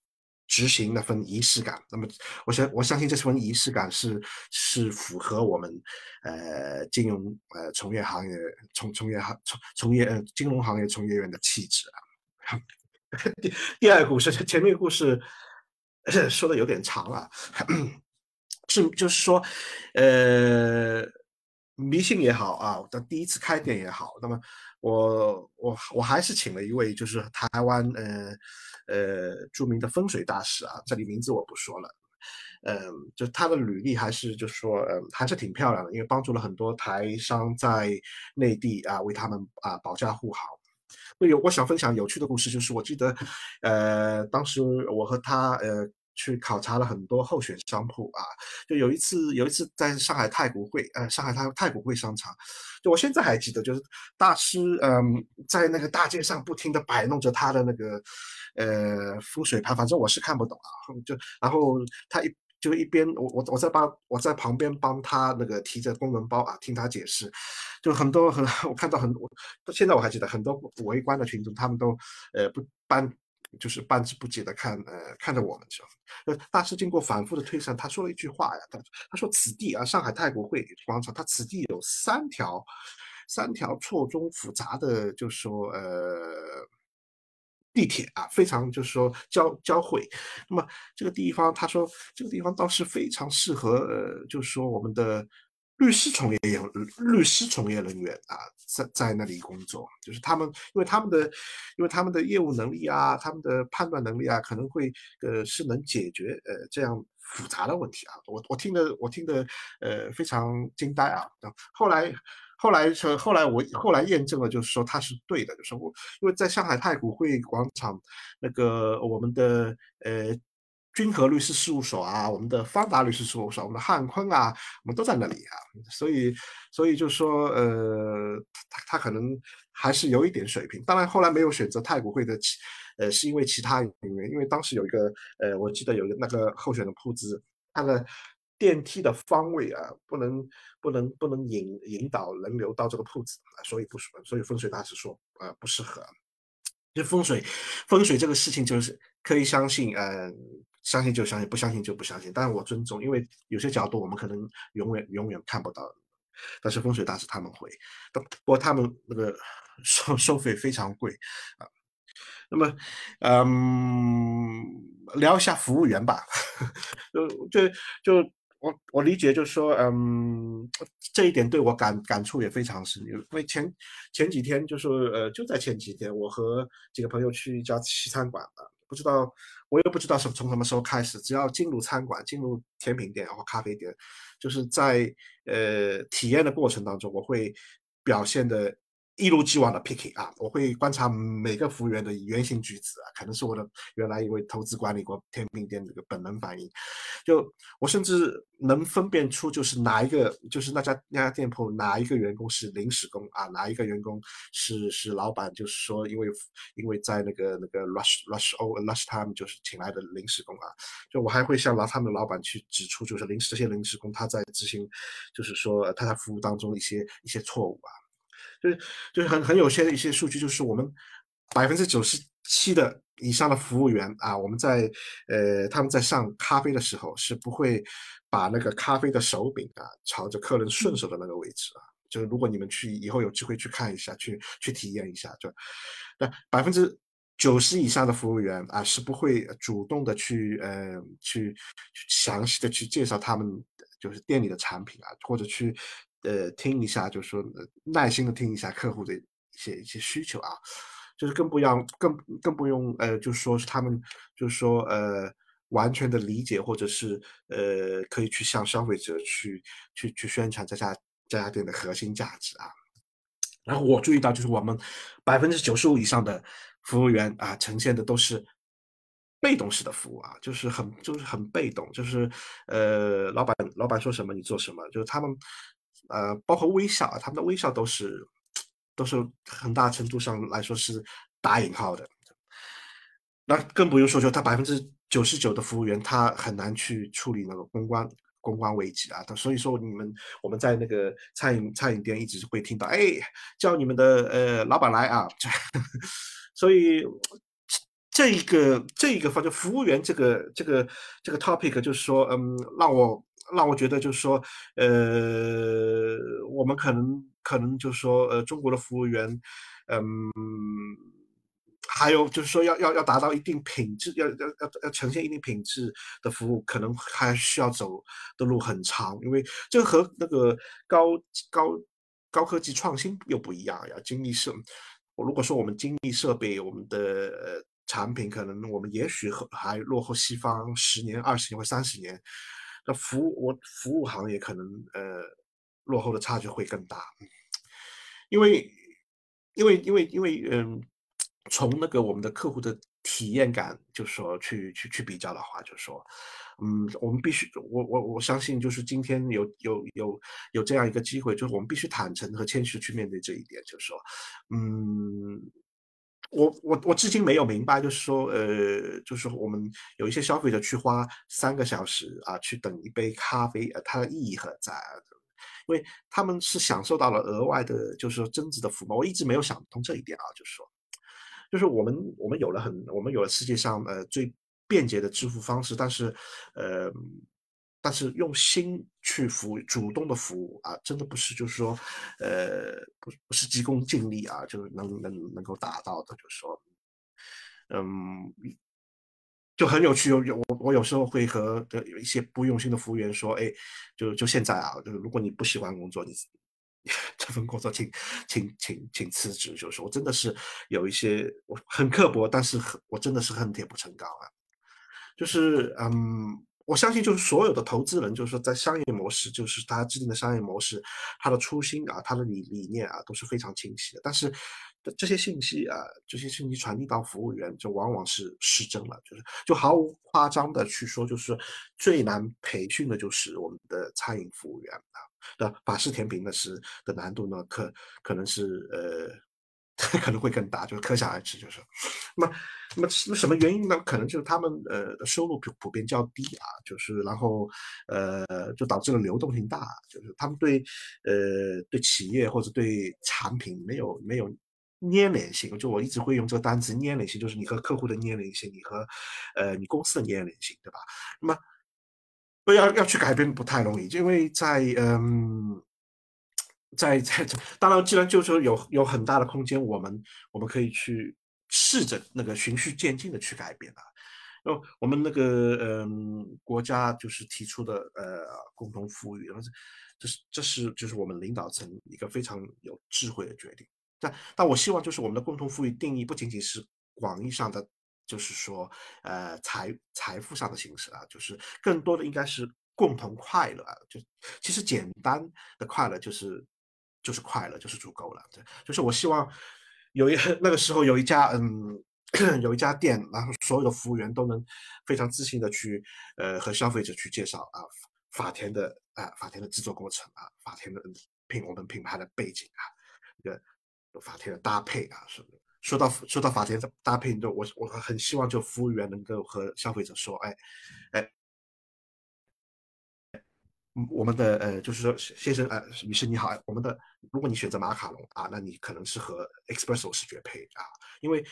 执行那份仪式感，那么我相我相信这份仪式感是是符合我们呃金融呃从业行业从从业行从从业呃金融行业从业员的气质啊。第第二个故事，前面故事说的有点长了，是就是说呃迷信也好啊，的第一次开店也好，那么我我我还是请了一位就是台湾呃。呃，著名的风水大师啊，这里名字我不说了。嗯，就他的履历还是就是说，嗯，还是挺漂亮的，因为帮助了很多台商在内地啊，为他们啊保驾护航。那有我想分享有趣的故事，就是我记得，呃，当时我和他呃去考察了很多候选商铺啊，就有一次有一次在上海太古汇，呃，上海太太古汇商场，就我现在还记得，就是大师嗯在那个大街上不停的摆弄着他的那个。呃，风水盘，反正我是看不懂啊。就然后他一就一边我我我在帮我在旁边帮他那个提着公文包啊，听他解释。就很多很 我看到很多，现在我还记得很多围观的群众，他们都呃不搬就是半知不解的看呃看着我们。呃，大师经过反复的推算，他说了一句话呀，他他说此地啊，上海太古汇广场，他此地有三条三条错综复杂的，就是说呃。地铁啊，非常就是说交交汇。那么这个地方，他说这个地方倒是非常适合，呃，就是说我们的律师从业员、律师从业人员啊，在在那里工作，就是他们，因为他们的，因为他们的业务能力啊，他们的判断能力啊，可能会呃是能解决呃这样复杂的问题啊。我我听的我听的呃非常惊呆啊。后来。后来说，后来我后来验证了，就是说他是对的，就是我因为在上海太古汇广场，那个我们的呃君和律师事务所啊，我们的方达律师事务所，我们的汉坤啊，我们都在那里啊，所以所以就说呃他他可能还是有一点水平，当然后来没有选择太古汇的，呃是因为其他原因，因为当时有一个呃我记得有一个那个候选的铺子，他的。电梯的方位啊，不能不能不能引引导人流到这个铺子，所以不所以风水大师说呃不适合。就风水风水这个事情就是可以相信，嗯，相信就相信，不相信就不相信。但是我尊重，因为有些角度我们可能永远永远看不到，但是风水大师他们会，不过他们那个收收费非常贵啊。那么，嗯，聊一下服务员吧，就 就就。我我理解就是说，嗯，这一点对我感感触也非常深，因为前前几天就是呃，就在前几天，我和几个朋友去一家西餐馆啊，不知道我也不知道是从什么时候开始，只要进入餐馆、进入甜品店或咖啡店，就是在呃体验的过程当中，我会表现的。一如既往的 picky 啊，我会观察每个服务员的言行举止啊，可能是我的原来因为投资管理过甜品店这个本能反应，就我甚至能分辨出就是哪一个就是那家那家店铺哪一个员工是临时工啊，哪一个员工是是老板就是说因为因为在那个那个 rush rush o rush time 就是请来的临时工啊，就我还会向他们的老板去指出就是临时这些临时工他在执行就是说他在服务当中一些一些错误啊。就是就是很很有些的一些数据，就是我们百分之九十七的以上的服务员啊，我们在呃他们在上咖啡的时候是不会把那个咖啡的手柄啊朝着客人顺手的那个位置啊。就是如果你们去以后有机会去看一下，去去体验一下，就那百分之九十以上的服务员啊是不会主动的去呃去详细的去介绍他们就是店里的产品啊，或者去呃听一下，就是说耐心的听一下客户的一些一些需求啊。就是更不要，更更不用，呃，就是说是他们，就是说，呃，完全的理解，或者是，呃，可以去向消费者去去去宣传这家这家店的核心价值啊。然后我注意到，就是我们百分之九十五以上的服务员啊，呈现的都是被动式的服务啊，就是很就是很被动，就是呃，老板老板说什么你做什么，就是他们，呃，包括微笑啊，他们的微笑都是。都是很大程度上来说是打引号的，那更不用说，就他百分之九十九的服务员，他很难去处理那个公关公关危机啊。他所以说，你们我们在那个餐饮餐饮店一直会听到，哎，叫你们的呃老板来啊。所以这一个这一个方就服务员这个这个这个 topic 就是说，嗯，让我让我觉得就是说，呃，我们可能。可能就是说，呃，中国的服务员，嗯，还有就是说，要要要达到一定品质，要要要要呈现一定品质的服务，可能还需要走的路很长，因为这和那个高高高科技创新又不一样要。精密设，如果说我们精密设备，我们的产品，可能我们也许还落后西方十年、二十年或三十年，那服务我服务行业可能呃落后的差距会更大。因为，因为，因为，因为，嗯，从那个我们的客户的体验感，就说去去去比较的话，就说，嗯，我们必须，我我我相信，就是今天有有有有这样一个机会，就是我们必须坦诚和谦虚去面对这一点，就说，嗯，我我我至今没有明白，就是说，呃，就是我们有一些消费者去花三个小时啊，去等一杯咖啡，呃，它的意义何在？因为他们是享受到了额外的，就是说增值的福报。我一直没有想通这一点啊，就是说，就是我们我们有了很，我们有了世界上呃最便捷的支付方式，但是，呃，但是用心去服务，主动的服务啊，真的不是就是说，呃，不不是急功近利啊，就是能能能够达到的，就是说，嗯。就很有趣，有有我我有时候会和有一些不用心的服务员说，哎，就就现在啊，就是如果你不喜欢工作，你 这份工作请请请请辞职。就是我真的是有一些我很刻薄，但是很我真的是恨铁不成钢啊。就是嗯，我相信就是所有的投资人，就是说在商业模式，就是他制定的商业模式，他的初心啊，他的理理念啊，都是非常清晰的。但是。这些信息啊，这些信息传递到服务员，就往往是失真了。就是，就毫无夸张的去说，就是最难培训的就是我们的餐饮服务员啊。那法式甜品的是的难度呢，可可能是呃，可能会更大，就是可想而知。就是，那么，那么什么原因呢？可能就是他们呃收入普普遍较低啊，就是然后呃就导致了流动性大，就是他们对呃对企业或者对产品没有没有。粘连性，就我一直会用这个单词，粘连性就是你和客户的粘连性，你和，呃，你公司的粘连性，对吧？那么，不要要去改变不太容易，因为在嗯，在 在当然，既然就是说有有很大的空间，我们我们可以去试着那个循序渐进的去改变啊。哦，我们那个嗯，国家就是提出的呃共同富裕，然后这是这是就是我们领导层一个非常有智慧的决定。但但我希望就是我们的共同富裕定义不仅仅是广义上的，就是说，呃，财财富上的形式啊，就是更多的应该是共同快乐啊。就其实简单的快乐就是就是快乐就是足够了。对，就是我希望有一 那个时候有一家嗯 有一家店，然后所有的服务员都能非常自信的去呃和消费者去介绍啊法田的啊法田的制作过程啊法田的品我们品牌的背景啊这个。法田的搭配啊，说说到说到法田的搭配，就我我很希望就服务员能够和消费者说，哎，哎，我们的呃，就是说先生呃，女士你好，我们的如果你选择马卡龙啊，那你可能是和 espresso 是绝配啊，因为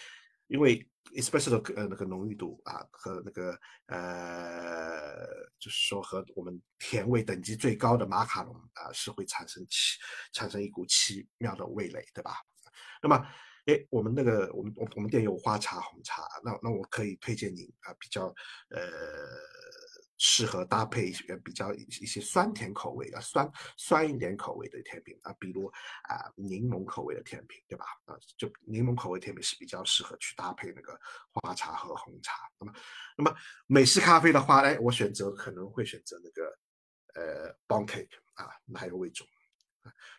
因为 espresso 的呃那个浓郁度啊和那个呃就是说和我们甜味等级最高的马卡龙啊是会产生奇产生一股奇妙的味蕾，对吧？那么，哎，我们那个我们我我们店有花茶、红茶，那那我可以推荐您啊比较呃。适合搭配一些比较一些酸甜口味的酸酸一点口味的甜品啊，比如啊柠檬口味的甜品，对吧？啊，就柠檬口味甜品是比较适合去搭配那个花茶和红茶。那么，那么美式咖啡的话，哎，我选择可能会选择那个呃 b o n cake 啊，奶油为主。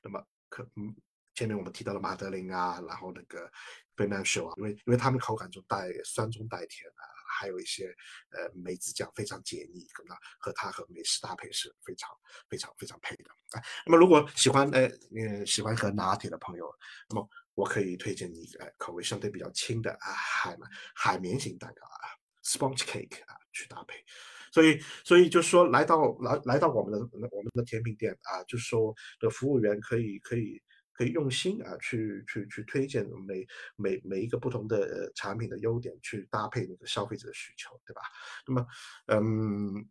那么可嗯，前面我们提到了马德琳啊，然后那个 Financial 啊，因为因为它们口感中带酸中带甜啊。还有一些呃梅子酱非常解腻，那和它和美式搭配是非常非常非常配的。啊，那么如果喜欢呃呃喜欢喝拿铁的朋友，那么我可以推荐你呃口味相对比较轻的啊海海绵型蛋糕啊 sponge cake 啊去搭配。所以所以就说来到来来到我们的我们的甜品店啊，就说的服务员可以可以。可以用心啊，去去去推荐每每每一个不同的产品的优点，去搭配那个消费者的需求，对吧？那么，嗯，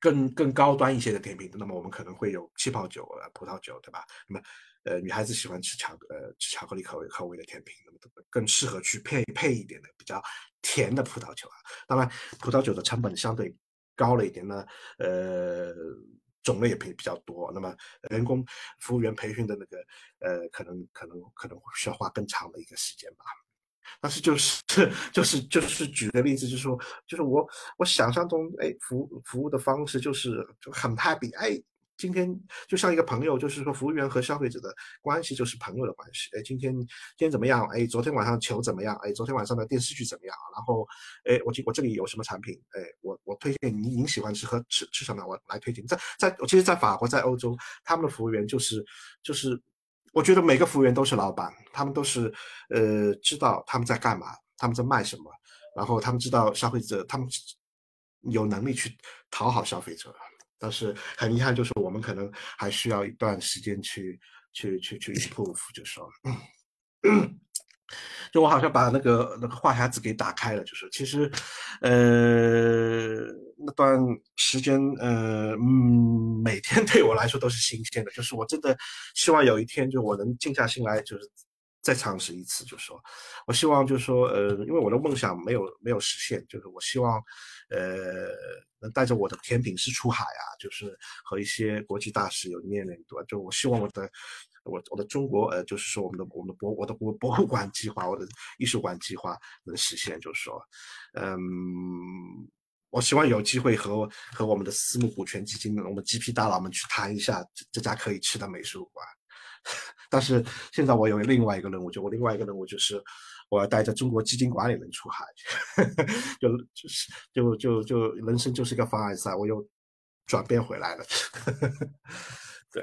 更更高端一些的甜品，那么我们可能会有气泡酒啊葡萄酒，对吧？那么，呃，女孩子喜欢吃巧呃吃巧克力口味口味的甜品，那么更适合去配配一点的比较甜的葡萄酒啊。当然，葡萄酒的成本相对高了一点呢，呃。种类也比比较多，那么人工服务员培训的那个，呃，可能可能可能需要花更长的一个时间吧。但是就是就是就是举个例子，就是说，就是我我想象中，哎，服服务的方式就是就很 happy，哎。今天就像一个朋友，就是说服务员和消费者的关系就是朋友的关系。哎，今天今天怎么样？哎，昨天晚上球怎么样？哎，昨天晚上的电视剧怎么样？然后，哎，我我这里有什么产品？哎，我我推荐您您喜欢吃喝吃吃什么？我来推荐。在在，其实，在法国，在欧洲，他们的服务员就是就是，我觉得每个服务员都是老板，他们都是呃知道他们在干嘛，他们在卖什么，然后他们知道消费者，他们有能力去讨好消费者。但是很遗憾，就是我们可能还需要一段时间去去去去 improve，就说，就我好像把那个那个话匣子给打开了，就是其实，呃，那段时间，呃，嗯，每天对我来说都是新鲜的，就是我真的希望有一天，就我能静下心来，就是再尝试一次，就说，我希望就是说，呃，因为我的梦想没有没有实现，就是我希望。呃，能带着我的甜品师出海啊，就是和一些国际大使有面对吧？就我希望我的，我我的中国，呃，就是说我们的我们的博我的博博物馆计划，我的艺术馆计划能实现，就是说，嗯，我希望有机会和和我们的私募股权基金，我们 GP 大佬们去谈一下这这家可以吃的美术馆。但是现在我有另外一个任务，就我另外一个任务就是。我要带着中国基金管理人出海，就就是就就就人生就是一个凡尔赛，我又转变回来了。对，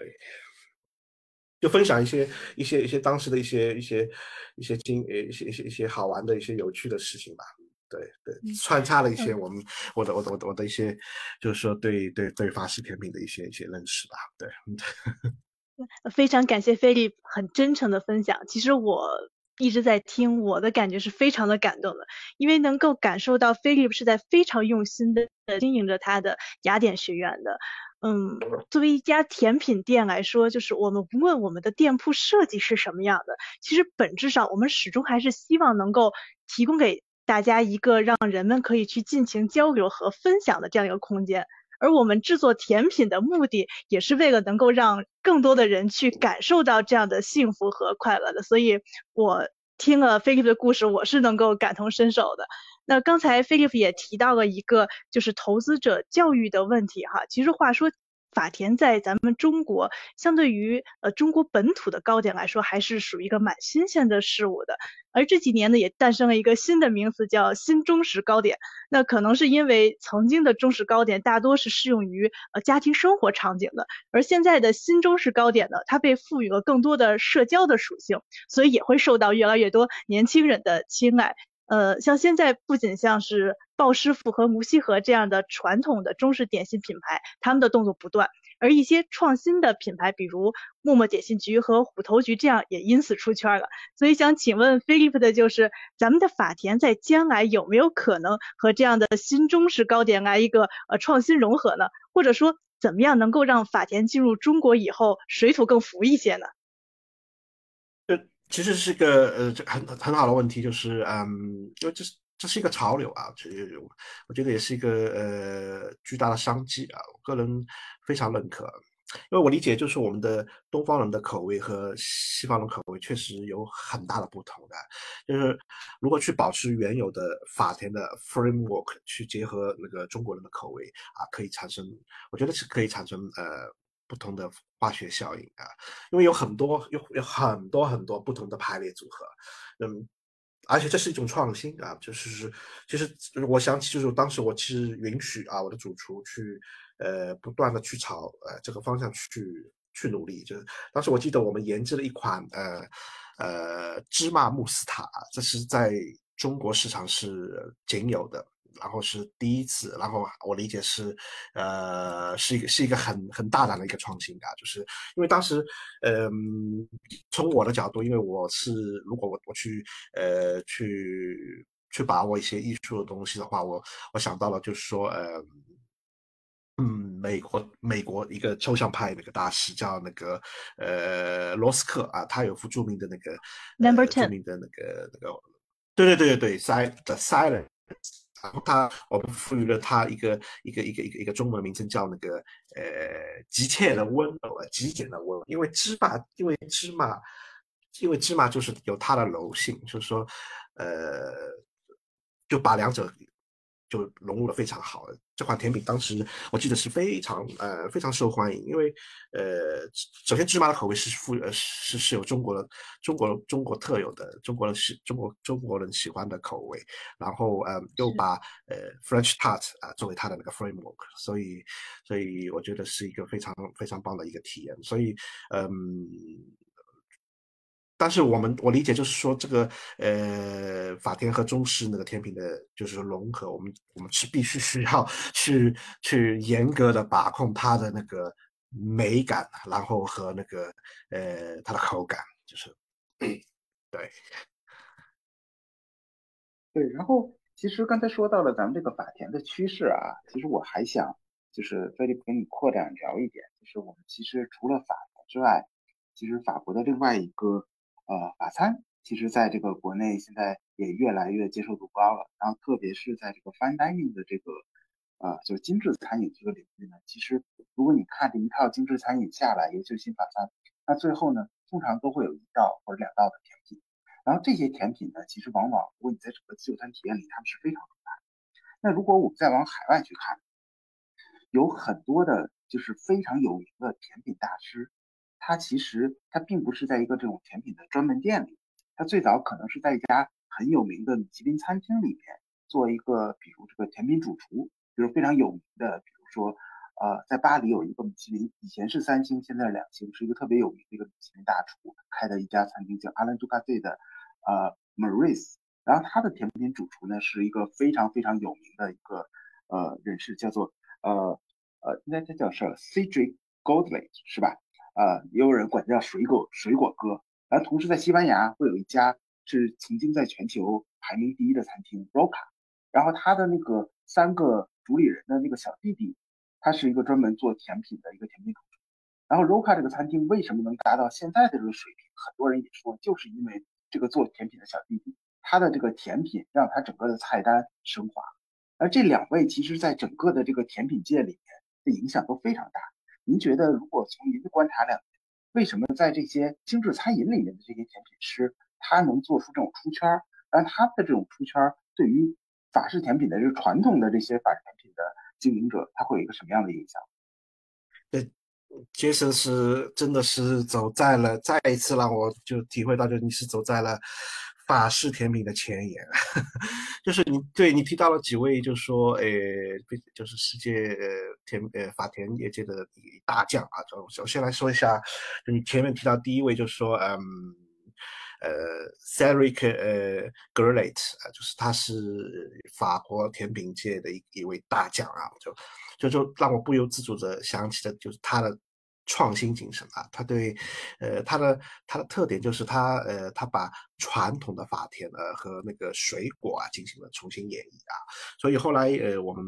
就分享一些一些一些当时的一些一些一些经呃一些一些一些好玩的一些有趣的事情吧。对对，穿插了一些我们我的我的我的我的一些就是说对对对法式甜品的一些一些认识吧。对，非常感谢菲利很真诚的分享。其实我。一直在听，我的感觉是非常的感动的，因为能够感受到菲利普是在非常用心的经营着他的雅典学院的。嗯，作为一家甜品店来说，就是我们无论我们的店铺设计是什么样的，其实本质上我们始终还是希望能够提供给大家一个让人们可以去尽情交流和分享的这样一个空间。而我们制作甜品的目的，也是为了能够让更多的人去感受到这样的幸福和快乐的。所以，我听了菲利普的故事，我是能够感同身受的。那刚才菲利普也提到了一个，就是投资者教育的问题哈。其实话说。法甜在咱们中国，相对于呃中国本土的糕点来说，还是属于一个蛮新鲜的事物的。而这几年呢，也诞生了一个新的名词，叫新中式糕点。那可能是因为曾经的中式糕点大多是适用于呃家庭生活场景的，而现在的新中式糕点呢，它被赋予了更多的社交的属性，所以也会受到越来越多年轻人的青睐。呃，像现在不仅像是鲍师傅和摩西和这样的传统的中式点心品牌，他们的动作不断，而一些创新的品牌，比如默默点心局和虎头局，这样也因此出圈了。所以想请问飞利浦的就是，咱们的法田在将来有没有可能和这样的新中式糕点来一个呃创新融合呢？或者说，怎么样能够让法田进入中国以后水土更服一些呢？这其实是个呃这很很好的问题，就是嗯，因为这是。这是一个潮流啊，这我觉得也是一个呃巨大的商机啊，我个人非常认可，因为我理解就是我们的东方人的口味和西方人口味确实有很大的不同的，就是如果去保持原有的法田的 framework 去结合那个中国人的口味啊，可以产生，我觉得是可以产生呃不同的化学效应啊，因为有很多有有很多很多不同的排列组合，嗯。而且这是一种创新啊，就是其实我想起就是当时我其实允许啊我的主厨去呃不断的去朝呃这个方向去去努力，就是当时我记得我们研制了一款呃呃芝麻慕斯塔，这是在中国市场是仅有的。然后是第一次，然后我理解是，呃，是一个是一个很很大胆的一个创新啊，就是因为当时，嗯，从我的角度，因为我是如果我我去呃去去把握一些艺术的东西的话，我我想到了就是说，呃，嗯，美国美国一个抽象派那个大师叫那个呃罗斯克啊，他有幅著名的那个 Number Ten 著名的那个那个，对对对对对，Sil The Silence。然后他，我们赋予了他一个一个一个一个一个中文名称，叫那个呃急切的温柔啊，极简的温柔。因为芝麻，因为芝麻，因为芝麻就是有它的柔性，就是说，呃，就把两者。就融入了非常好。这款甜品当时我记得是非常呃非常受欢迎，因为呃首先芝麻的口味是富呃是是有中国的中国中国特有的中国人喜中国中国人喜欢的口味，然后呃又把呃 French tart 啊作为它的那个 framework，所以所以我觉得是一个非常非常棒的一个体验，所以嗯。但是我们我理解就是说这个呃法天和中式那个甜品的就是融合，我们我们是必须需要去去严格的把控它的那个美感，然后和那个呃它的口感，就是对对。然后其实刚才说到了咱们这个法甜的趋势啊，其实我还想就是菲利普跟你扩展聊一点，就是我们其实除了法国之外，其实法国的另外一个。呃，法餐其实在这个国内现在也越来越接受度高了，然后特别是在这个 fine dining 的这个呃，就是精致餐饮这个领域呢，其实如果你看这一套精致餐饮下来，尤其是新法餐，那最后呢，通常都会有一道或者两道的甜品，然后这些甜品呢，其实往往如果你在整个自助餐体验里，他们是非常重要的。那如果我们再往海外去看，有很多的就是非常有名的甜品大师。它其实它并不是在一个这种甜品的专门店里，它最早可能是在一家很有名的米其林餐厅里面做一个，比如这个甜品主厨，比如非常有名的，比如说，呃，在巴黎有一个米其林，以前是三星，现在是两星，是一个特别有名的一个米其林大厨开的一家餐厅，叫阿兰杜卡费的，呃，Maurice，然后他的甜品主厨呢是一个非常非常有名的一个呃人士，叫做呃呃，应该他叫是 Cedric Goldley，是吧？呃，也有人管叫水果水果哥。而同时在西班牙会有一家是曾经在全球排名第一的餐厅 Roca，然后他的那个三个主理人的那个小弟弟，他是一个专门做甜品的一个甜品主厨。然后 Roca 这个餐厅为什么能达到现在的这个水平？很多人也说，就是因为这个做甜品的小弟弟，他的这个甜品让他整个的菜单升华。而这两位其实在整个的这个甜品界里面的影响都非常大。您觉得，如果从您的观察两年，为什么在这些精致餐饮里面的这些甜品师，他能做出这种出圈儿？但他的这种出圈儿，对于法式甜品的这传统的这些法式甜品的经营者，他会有一个什么样的影响？对，杰森是真的是走在了，再一次让我就体会到，就你是走在了。法式甜品的前沿，就是你对你提到了几位，就是说，呃，就是世界甜呃法甜业界的大将啊。就我先来说一下，就你前面提到第一位，就是说，嗯，呃 s e r i c 呃 g r l e t 啊，就是他是法国甜品界的一一位大将啊。就就就让我不由自主的想起的就是他的。创新精神啊，他对，呃，他的他的特点就是他呃，他把传统的法甜呃和那个水果啊进行了重新演绎啊，所以后来呃，我们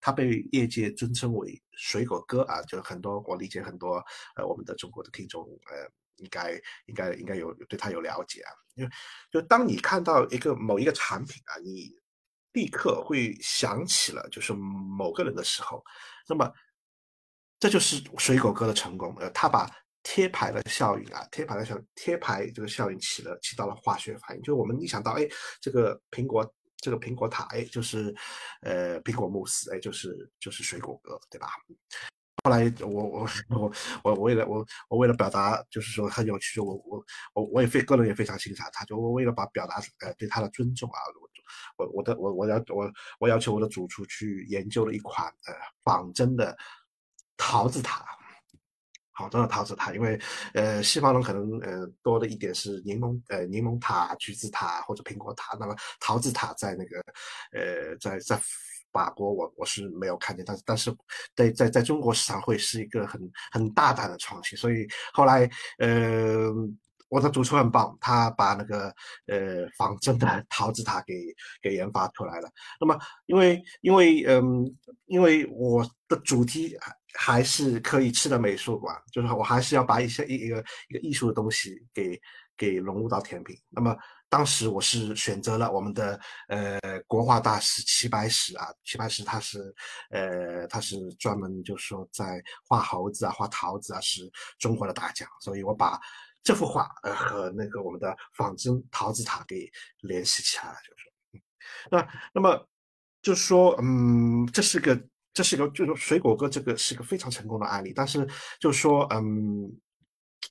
他被业界尊称为水果哥啊，就很多我理解很多呃我们的中国的听众呃应该应该应该有对他有了解啊，因为就当你看到一个某一个产品啊，你立刻会想起了就是某个人的时候，那么。这就是水果哥的成功，呃，他把贴牌的效应啊，贴牌的效贴牌这个效应起了起到了化学反应，就是我们一想到，哎，这个苹果这个苹果塔，哎，就是呃苹果慕斯，哎，就是就是水果哥，对吧？后来我我我我为了我我为了表达，就是说很有趣，就我我我我也非个人也非常欣赏他，就我为了把表达呃对他的尊重啊，我我的我我要我我要求我的主厨去研究了一款呃仿真的。桃子塔，好多的桃子塔，因为呃，西方人可能呃多的一点是柠檬呃柠檬塔、橘子塔或者苹果塔，那么桃子塔在那个呃在在法国我我是没有看见，但是但是在在在中国市场会是一个很很大胆的创新，所以后来呃。我的主厨很棒，他把那个呃仿真的 桃子塔给给研发出来了。那么，因为因为嗯，因为我的主题还是可以吃的美术馆，就是我还是要把一些一一个一个艺术的东西给给融入到甜品。那么当时我是选择了我们的呃国画大师齐白石啊，齐白石他是呃他是专门就是说在画猴子啊、画桃子啊，是中国的大奖，所以我把。这幅画呃和那个我们的仿真桃子塔给联系起来了，就是，那那么就是说，嗯，这是个这是个就是水果哥这个是个非常成功的案例，但是就是说，嗯，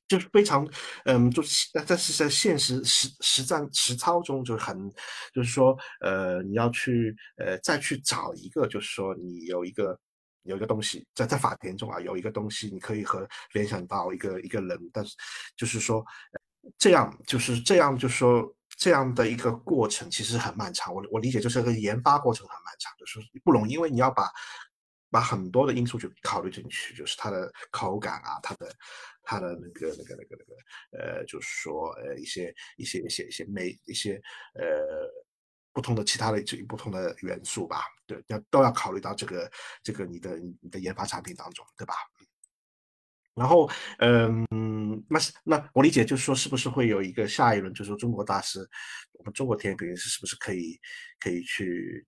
就是非常，嗯，就是但是在现实实实战实操中就很，就是说，呃，你要去呃再去找一个，就是说你有一个。有一个东西在在法庭中啊，有一个东西你可以和联想到一个一个人，但是就是说这样就是这样，就是说这样的一个过程其实很漫长。我我理解就是个研发过程很漫长，就是不容易，因为你要把把很多的因素去考虑进去，就是它的口感啊，它的它的那个那个那个那个呃，就是说呃一些一些一些一些美一些呃。不同的其他的这不同的元素吧，对，要都要考虑到这个这个你的你的研发产品当中，对吧？然后，嗯，那是那我理解就是说，是不是会有一个下一轮，就是说中国大师，我们中国甜品是是不是可以可以去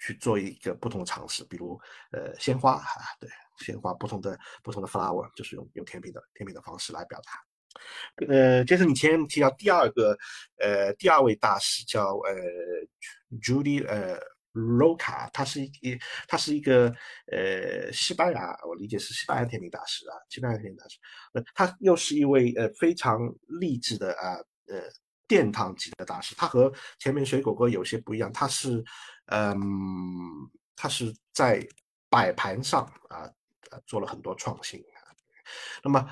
去做一个不同的尝试，比如呃鲜花啊，对，鲜花不同的不同的 flower，就是用用甜品的甜品的方式来表达。呃，接着你前面提到第二个，呃，第二位大师叫呃，Judy 呃，Roca，他是一，他是一个呃，西班牙，我理解是西班牙甜品大师啊，西班牙甜品大师，呃，他又是一位呃非常励志的啊，呃，殿堂级的大师，他和前面水果哥有些不一样，他是，嗯，他是在摆盘上啊，做了很多创新啊，那么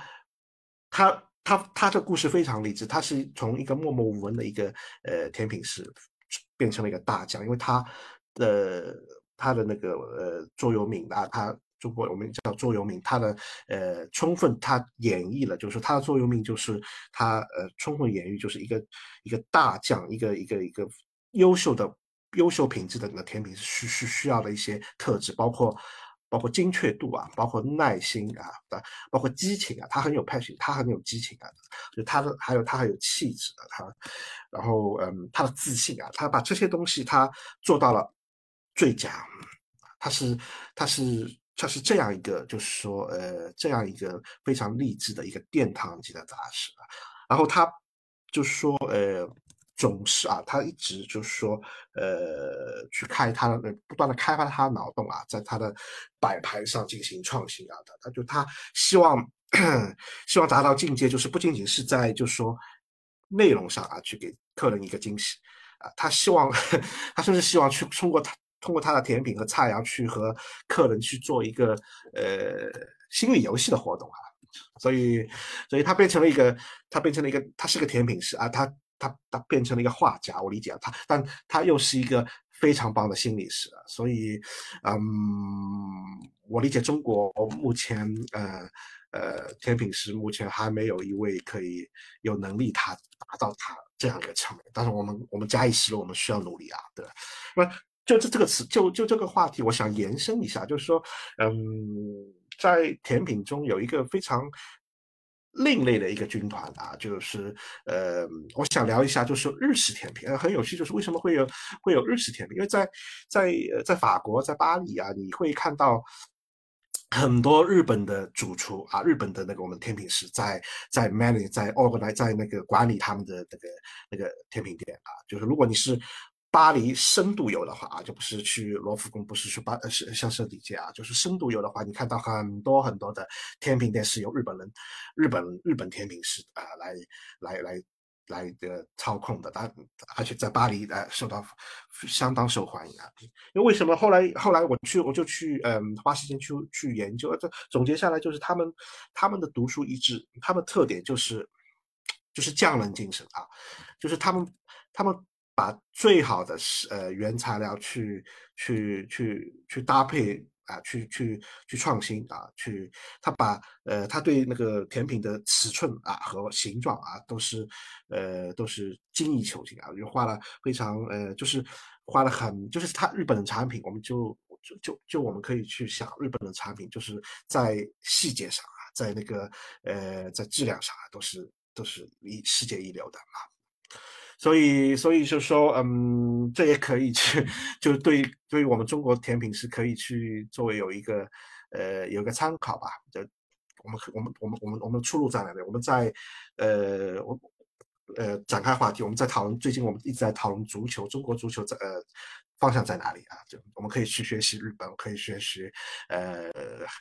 他。他他的故事非常励志，他是从一个默默无闻的一个呃甜品师，变成了一个大将，因为他的他的那个呃座右铭啊，他中国我们叫座右铭，他的呃充分他演绎了，就是他的座右铭就是他呃充分演绎就是一个一个大将，一个一个一个优秀的优秀品质的那甜品是需需要的一些特质，包括。包括精确度啊，包括耐心啊，包括激情啊，他很有 passion，他很有激情啊，就他的还有他还有气质啊他，然后嗯，他的自信啊，他把这些东西他做到了最佳，他是他是他是这样一个就是说呃这样一个非常励志的一个殿堂级的杂志啊，然后他就是说呃。总是啊，他一直就是说，呃，去开他的，不断的开发他的脑洞啊，在他的摆盘上进行创新啊，他他就他希望希望达到境界，就是不仅仅是在就是说内容上啊，去给客人一个惊喜啊，他希望他甚至希望去通过他通过他的甜品和菜肴去和客人去做一个呃心理游戏的活动啊，所以所以他变成了一个他变成了一个他是个甜品师啊，他。他他变成了一个画家，我理解他，但他又是一个非常棒的心理师，所以，嗯，我理解中国目前，呃，呃，甜品师目前还没有一位可以有能力他达到他这样一个层面，但是我们我们加以时日，我们需要努力啊，对吧？那就这这个词，就就这个话题，我想延伸一下，就是说，嗯，在甜品中有一个非常。另类的一个军团啊，就是呃，我想聊一下，就是日式甜品，呃，很有趣，就是为什么会有会有日式甜品？因为在在在法国，在巴黎啊，你会看到很多日本的主厨啊，日本的那个我们甜品师在在 manage 在 organize 在那个管理他们的那个那个甜品店啊，就是如果你是。巴黎深度游的话啊，就不是去罗浮宫，不是去巴呃是香榭丽街啊，就是深度游的话，你看到很多很多的甜品店是由日本人、日本日本甜品师啊来来来来的操控的，但而且在巴黎呃受到相当受欢迎啊。因为为什么后来后来我去我就去嗯花时间去去研究，这总结下来就是他们他们的独树一帜，他们特点就是就是匠人精神啊，就是他们他们。把最好的呃原材料去去去去搭配啊，去去去创新啊，去他把呃他对那个甜品的尺寸啊和形状啊都是呃都是精益求精啊，就画了非常呃就是画了很就是他日本的产品，我们就就就就我们可以去想日本的产品就是在细节上啊，在那个呃在质量上啊都是都是一世界一流的啊。所以，所以就说，嗯，这也可以去，就对，对于我们中国甜品是可以去作为有一个，呃，有一个参考吧。就我们，我们，我们，我们，我们出路在哪里？我们在，呃，我，呃，展开话题，我们在讨论。最近我们一直在讨论足球，中国足球在，呃。方向在哪里啊？就我们可以去学习日本，可以学习呃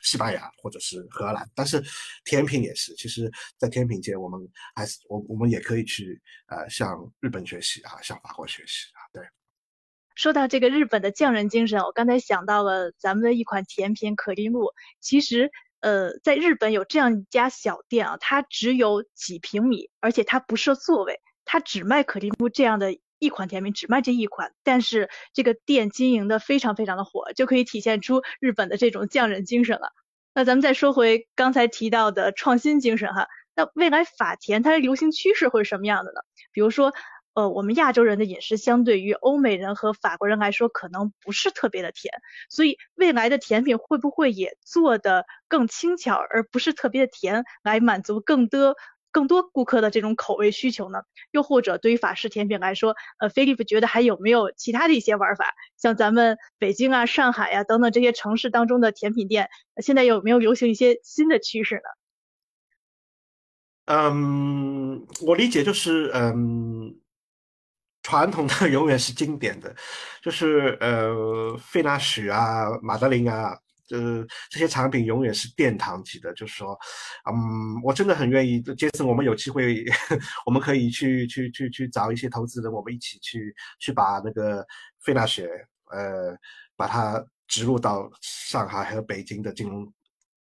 西班牙或者是荷兰，但是甜品也是。其实，在甜品界，我们还是我我们也可以去呃向日本学习啊，向法国学习啊。对。说到这个日本的匠人精神，我刚才想到了咱们的一款甜品可丽露。其实呃，在日本有这样一家小店啊，它只有几平米，而且它不设座位，它只卖可丽露这样的。一款甜品只卖这一款，但是这个店经营的非常非常的火，就可以体现出日本的这种匠人精神了。那咱们再说回刚才提到的创新精神哈，那未来法甜它的流行趋势会是什么样的呢？比如说，呃，我们亚洲人的饮食相对于欧美人和法国人来说，可能不是特别的甜，所以未来的甜品会不会也做的更轻巧，而不是特别的甜，来满足更多？更多顾客的这种口味需求呢？又或者对于法式甜品来说，呃，菲利普觉得还有没有其他的一些玩法？像咱们北京啊、上海呀等等这些城市当中的甜品店，现在有没有流行一些新的趋势呢？嗯，我理解就是，嗯，传统的 永远是经典的，就是呃，费纳许啊、马德琳啊。呃，这些产品永远是殿堂级的。就是说，嗯，我真的很愿意，杰森，我们有机会，我们可以去去去去找一些投资人，我们一起去去把那个费纳雪，呃，把它植入到上海和北京的金融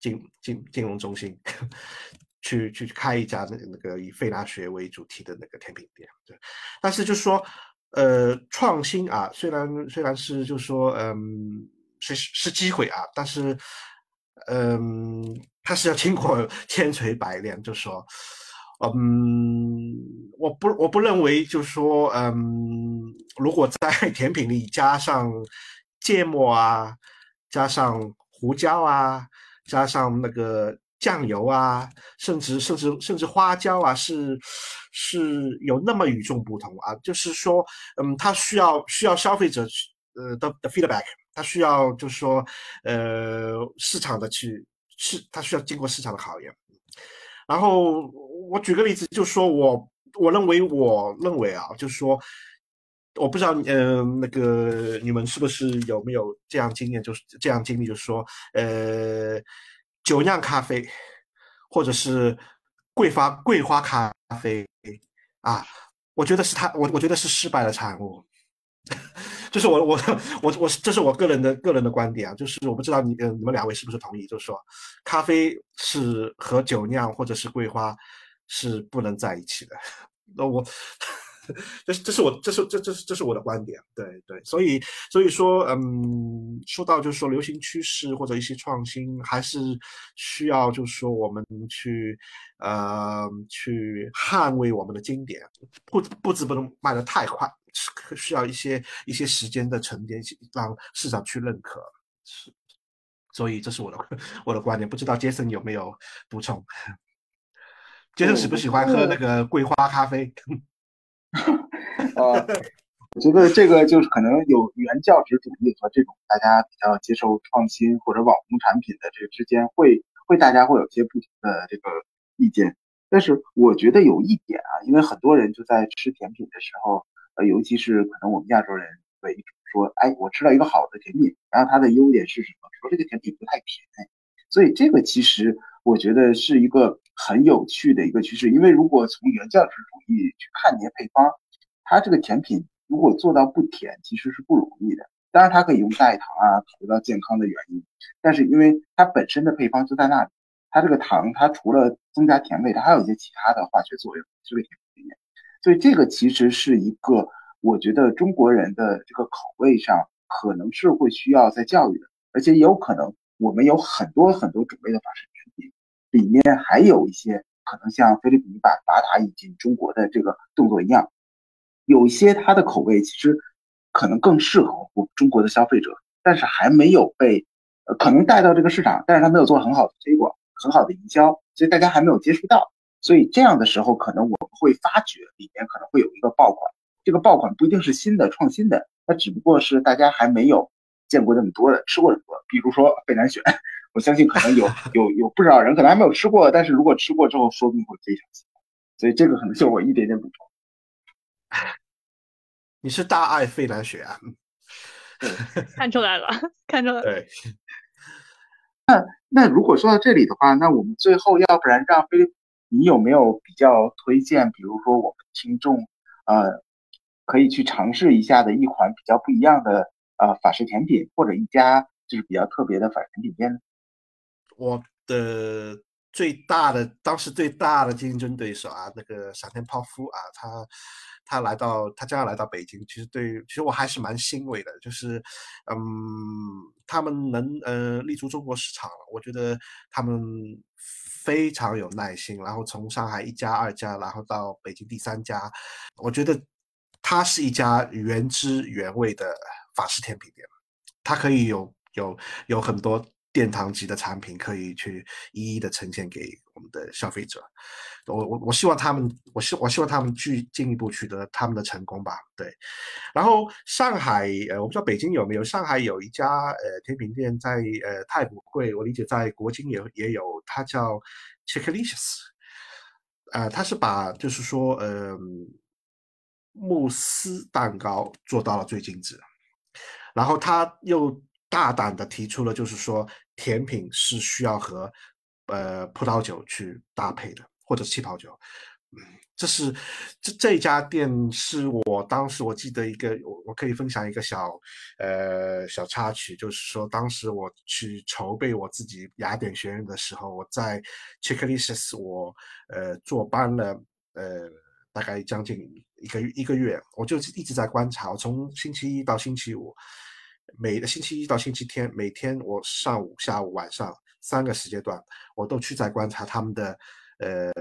金金金融中心，去去开一家那那个以费纳雪为主题的那个甜品店。对，但是就是说，呃，创新啊，虽然虽然是就是说，嗯。是是机会啊，但是，嗯，他是要经过 千锤百炼，就说，嗯，我不我不认为，就是说，嗯，如果在 甜品里加上芥末啊，加上胡椒啊，加上那个酱油啊，甚至甚至甚至花椒啊，是是有那么与众不同啊，就是说，嗯，它需要需要消费者呃的的 feedback。它需要就是说，呃，市场的去是，它需要经过市场的考验。然后我举个例子，就说我我认为我认为啊，就是说，我不知道，嗯，那个你们是不是有没有这样经验，就是这样经历，就是说，呃，酒酿咖啡，或者是桂花桂花咖啡啊，我觉得是它，我我觉得是失败的产物。就是我我我我这是我个人的个人的观点啊，就是我不知道你呃你们两位是不是同意，就是说咖啡是和酒酿或者是桂花是不能在一起的。那我 这是这是我这是这这是这是我的观点，对对，所以所以说，嗯，说到就是说流行趋势或者一些创新，还是需要就是说我们去呃去捍卫我们的经典，不不只不能卖得太快，需要一些一些时间的沉淀，让市场去认可，是，所以这是我的 我的观点，不知道杰森有没有补充？杰森喜不喜欢喝那个桂花咖啡？呃，我觉得这个就是可能有原教旨主义和这种大家比较接受创新或者网红产品的这个之间，会会大家会有些不同的这个意见。但是我觉得有一点啊，因为很多人就在吃甜品的时候，呃，尤其是可能我们亚洲人为主，说，哎，我吃了一个好的甜品，然后它的优点是什么？说这个甜品不太甜。所以这个其实我觉得是一个很有趣的一个趋势，因为如果从原教旨主义去看那些配方，它这个甜品如果做到不甜，其实是不容易的。当然它可以用代糖啊，考虑到健康的原因，但是因为它本身的配方就在那里，它这个糖它除了增加甜味，它还有一些其他的化学作用，这个甜品里面。所以这个其实是一个我觉得中国人的这个口味上可能是会需要在教育的，而且也有可能。我们有很多很多种类的法式甜品，里面还有一些可能像菲律宾把法塔引进中国的这个动作一样，有一些它的口味其实可能更适合我中国的消费者，但是还没有被呃可能带到这个市场，但是它没有做很好的推广、很好的营销，所以大家还没有接触到。所以这样的时候，可能我们会发觉里面可能会有一个爆款，这个爆款不一定是新的创新的，它只不过是大家还没有。见过那么多的，吃过很多，比如说贝南雪，我相信可能有有有不少人可能还没有吃过，但是如果吃过之后，说不定会非常喜欢。所以这个可能就我一点点补充。你是大爱费南雪啊？看出来了，看出来了。对。那那如果说到这里的话，那我们最后要不然让菲利，你有没有比较推荐？比如说我们听众呃可以去尝试一下的一款比较不一样的。呃，法式甜品或者一家就是比较特别的法式甜品店。我的最大的当时最大的竞争对手啊，那个闪电泡芙啊，他他来到他将要来到北京，其实对其实我还是蛮欣慰的，就是嗯，他们能呃立足中国市场，我觉得他们非常有耐心，然后从上海一家二家，然后到北京第三家，我觉得它是一家原汁原味的。法式甜品店，它可以有有有很多殿堂级的产品可以去一一的呈现给我们的消费者。我我我希望他们，我希我希望他们去进一步取得他们的成功吧。对，然后上海呃，我不知道北京有没有，上海有一家呃甜品店在呃太古汇，我理解在国金也也有，它叫 Chicklicious，呃，它是把就是说呃慕斯蛋糕做到了最精致。然后它又大胆的提出了，就是说甜品是需要和呃葡萄酒去搭配的，或者是气泡酒。嗯，这是这这家店是我当时我记得一个，我我可以分享一个小呃小插曲，就是说当时我去筹备我自己雅典学院的时候，我在 c h i c k l i s s 我呃坐班了呃大概将近一个一个月，我就一直在观察，我从星期一到星期五。每个星期一到星期天，每天我上午、下午、晚上三个时间段，我都去在观察他们的呃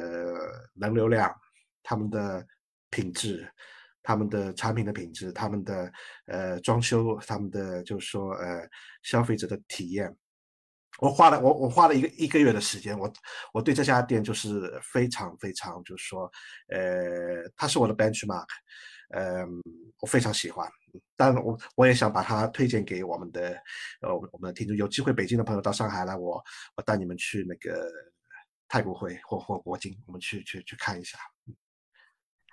人流量、他们的品质、他们的产品的品质、他们的呃装修、他们的就是说呃消费者的体验。我花了我我花了一个一个月的时间，我我对这家店就是非常非常就是说呃，它是我的 benchmark。嗯，我非常喜欢，但我我也想把它推荐给我们的呃我们的听众。有机会北京的朋友到上海来，我我带你们去那个太古汇或或国金，我们去去去看一下。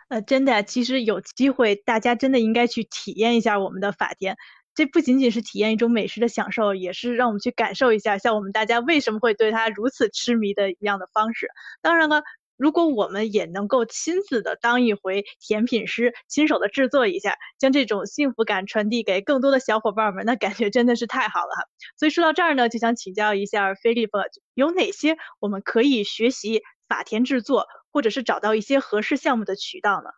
呃，真的，其实有机会大家真的应该去体验一下我们的法店。这不仅仅是体验一种美食的享受，也是让我们去感受一下像我们大家为什么会对它如此痴迷的一样的方式。当然了。如果我们也能够亲自的当一回甜品师，亲手的制作一下，将这种幸福感传递给更多的小伙伴们，那感觉真的是太好了哈。所以说到这儿呢，就想请教一下菲利普，有哪些我们可以学习法甜制作，或者是找到一些合适项目的渠道呢？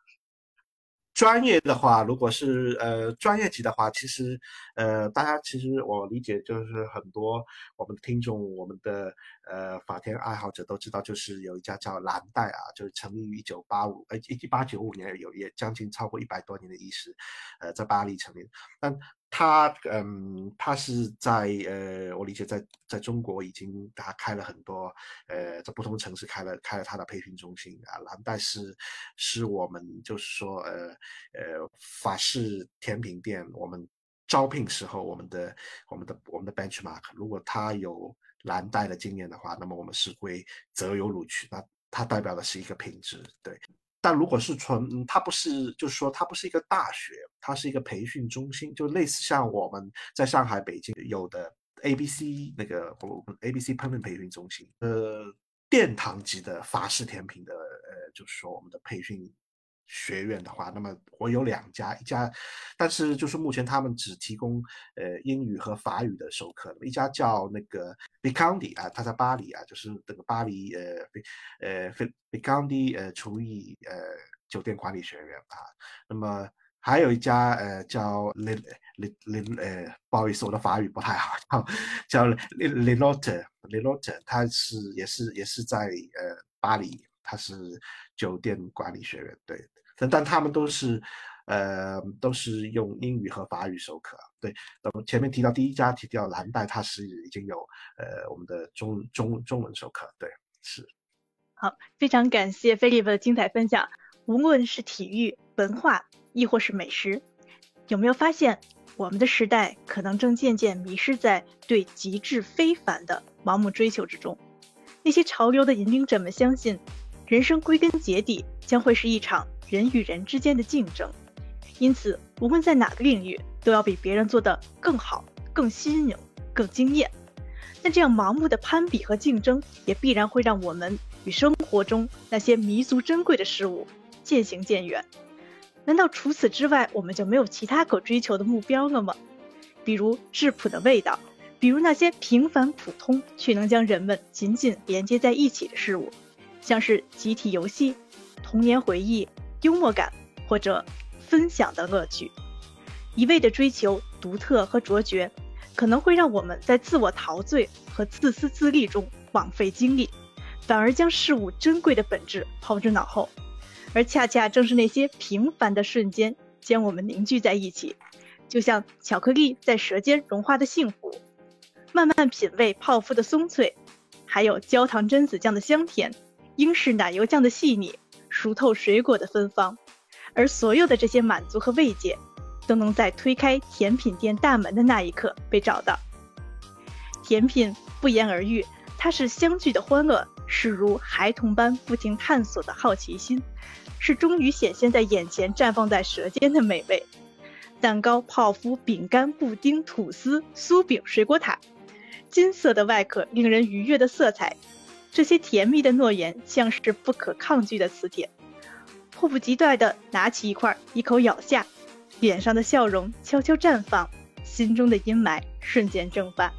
专业的话，如果是呃专业级的话，其实呃大家其实我理解就是很多我们的听众，我们的呃法天爱好者都知道，就是有一家叫蓝带啊，就是成立于一九八五呃一八九五年，有也将近超过一百多年的历史，呃在巴黎成立，但。他嗯，他是在呃，我理解在在中国已经他开了很多呃，在不同的城市开了开了他的培训中心啊。蓝带是是我们就是说呃呃法式甜品店，我们招聘时候我们的我们的我们的 benchmark，如果他有蓝带的经验的话，那么我们是会择优录取。那它代表的是一个品质，对。但如果是纯，它不是，就是说它不是一个大学，它是一个培训中心，就类似像我们在上海、北京有的 A B C 那个 A B C 烹饪培训中心，呃，殿堂级的法式甜品的，呃，就是说我们的培训。学院的话，那么我有两家，一家，但是就是目前他们只提供呃英语和法语的授课，一家叫那个 b i c o n d i 啊，他在巴黎啊，就是这个巴黎呃呃 b i c o n d i 呃厨艺呃酒店管理学院啊，那么还有一家呃叫 Lin Lin Lin 呃不好意思，我的法语不太好，叫 Linotte Linotte，他是也是也是在呃巴黎，他是酒店管理学院对。但但他们都是，呃，都是用英语和法语授课。对，那么前面提到第一家提到蓝带，它是已经有呃我们的中中中文授课。对，是。好，非常感谢菲利普的精彩分享。无论是体育、文化，亦或是美食，有没有发现我们的时代可能正渐渐迷失在对极致非凡的盲目追求之中？那些潮流的引领者们相信，人生归根结底将会是一场。人与人之间的竞争，因此无论在哪个领域，都要比别人做得更好、更新颖、更惊艳。但这样盲目的攀比和竞争，也必然会让我们与生活中那些弥足珍贵的事物渐行渐远。难道除此之外，我们就没有其他可追求的目标了吗？比如质朴的味道，比如那些平凡普通却能将人们紧紧连接在一起的事物，像是集体游戏、童年回忆。幽默感或者分享的乐趣，一味的追求独特和卓绝，可能会让我们在自我陶醉和自私自利中枉费精力，反而将事物珍贵的本质抛之脑后。而恰恰正是那些平凡的瞬间，将我们凝聚在一起，就像巧克力在舌尖融化的幸福，慢慢品味泡芙的松脆，还有焦糖榛子酱的香甜，英式奶油酱的细腻。熟透水果的芬芳，而所有的这些满足和慰藉，都能在推开甜品店大门的那一刻被找到。甜品不言而喻，它是相聚的欢乐，是如孩童般不停探索的好奇心，是终于显现在眼前、绽放在舌尖的美味。蛋糕、泡芙、饼干、布丁、吐司、酥饼、水果塔，金色的外壳，令人愉悦的色彩。这些甜蜜的诺言像是不可抗拒的磁铁，迫不及待地拿起一块，一口咬下，脸上的笑容悄悄绽放，心中的阴霾瞬间蒸发。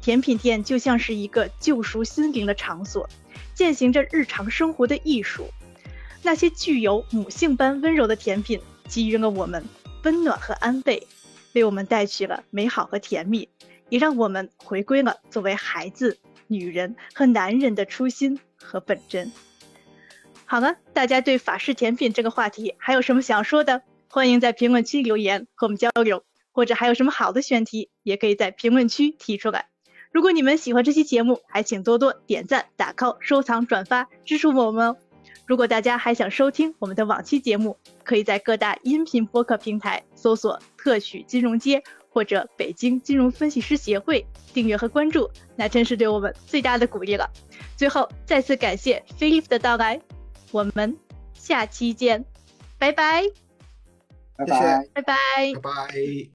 甜品店就像是一个救赎心灵的场所，践行着日常生活的艺术。那些具有母性般温柔的甜品，给予了我们温暖和安慰，为我们带去了美好和甜蜜，也让我们回归了作为孩子。女人和男人的初心和本真。好了，大家对法式甜品这个话题还有什么想说的？欢迎在评论区留言和我们交流，或者还有什么好的选题，也可以在评论区提出来。如果你们喜欢这期节目，还请多多点赞、打 call、收藏、转发，支持我们哦。如果大家还想收听我们的往期节目，可以在各大音频播客平台搜索“特许金融街”。或者北京金融分析师协会订阅和关注，那真是对我们最大的鼓励了。最后再次感谢菲利普的到来，我们下期见，拜拜，拜拜，拜拜，拜拜。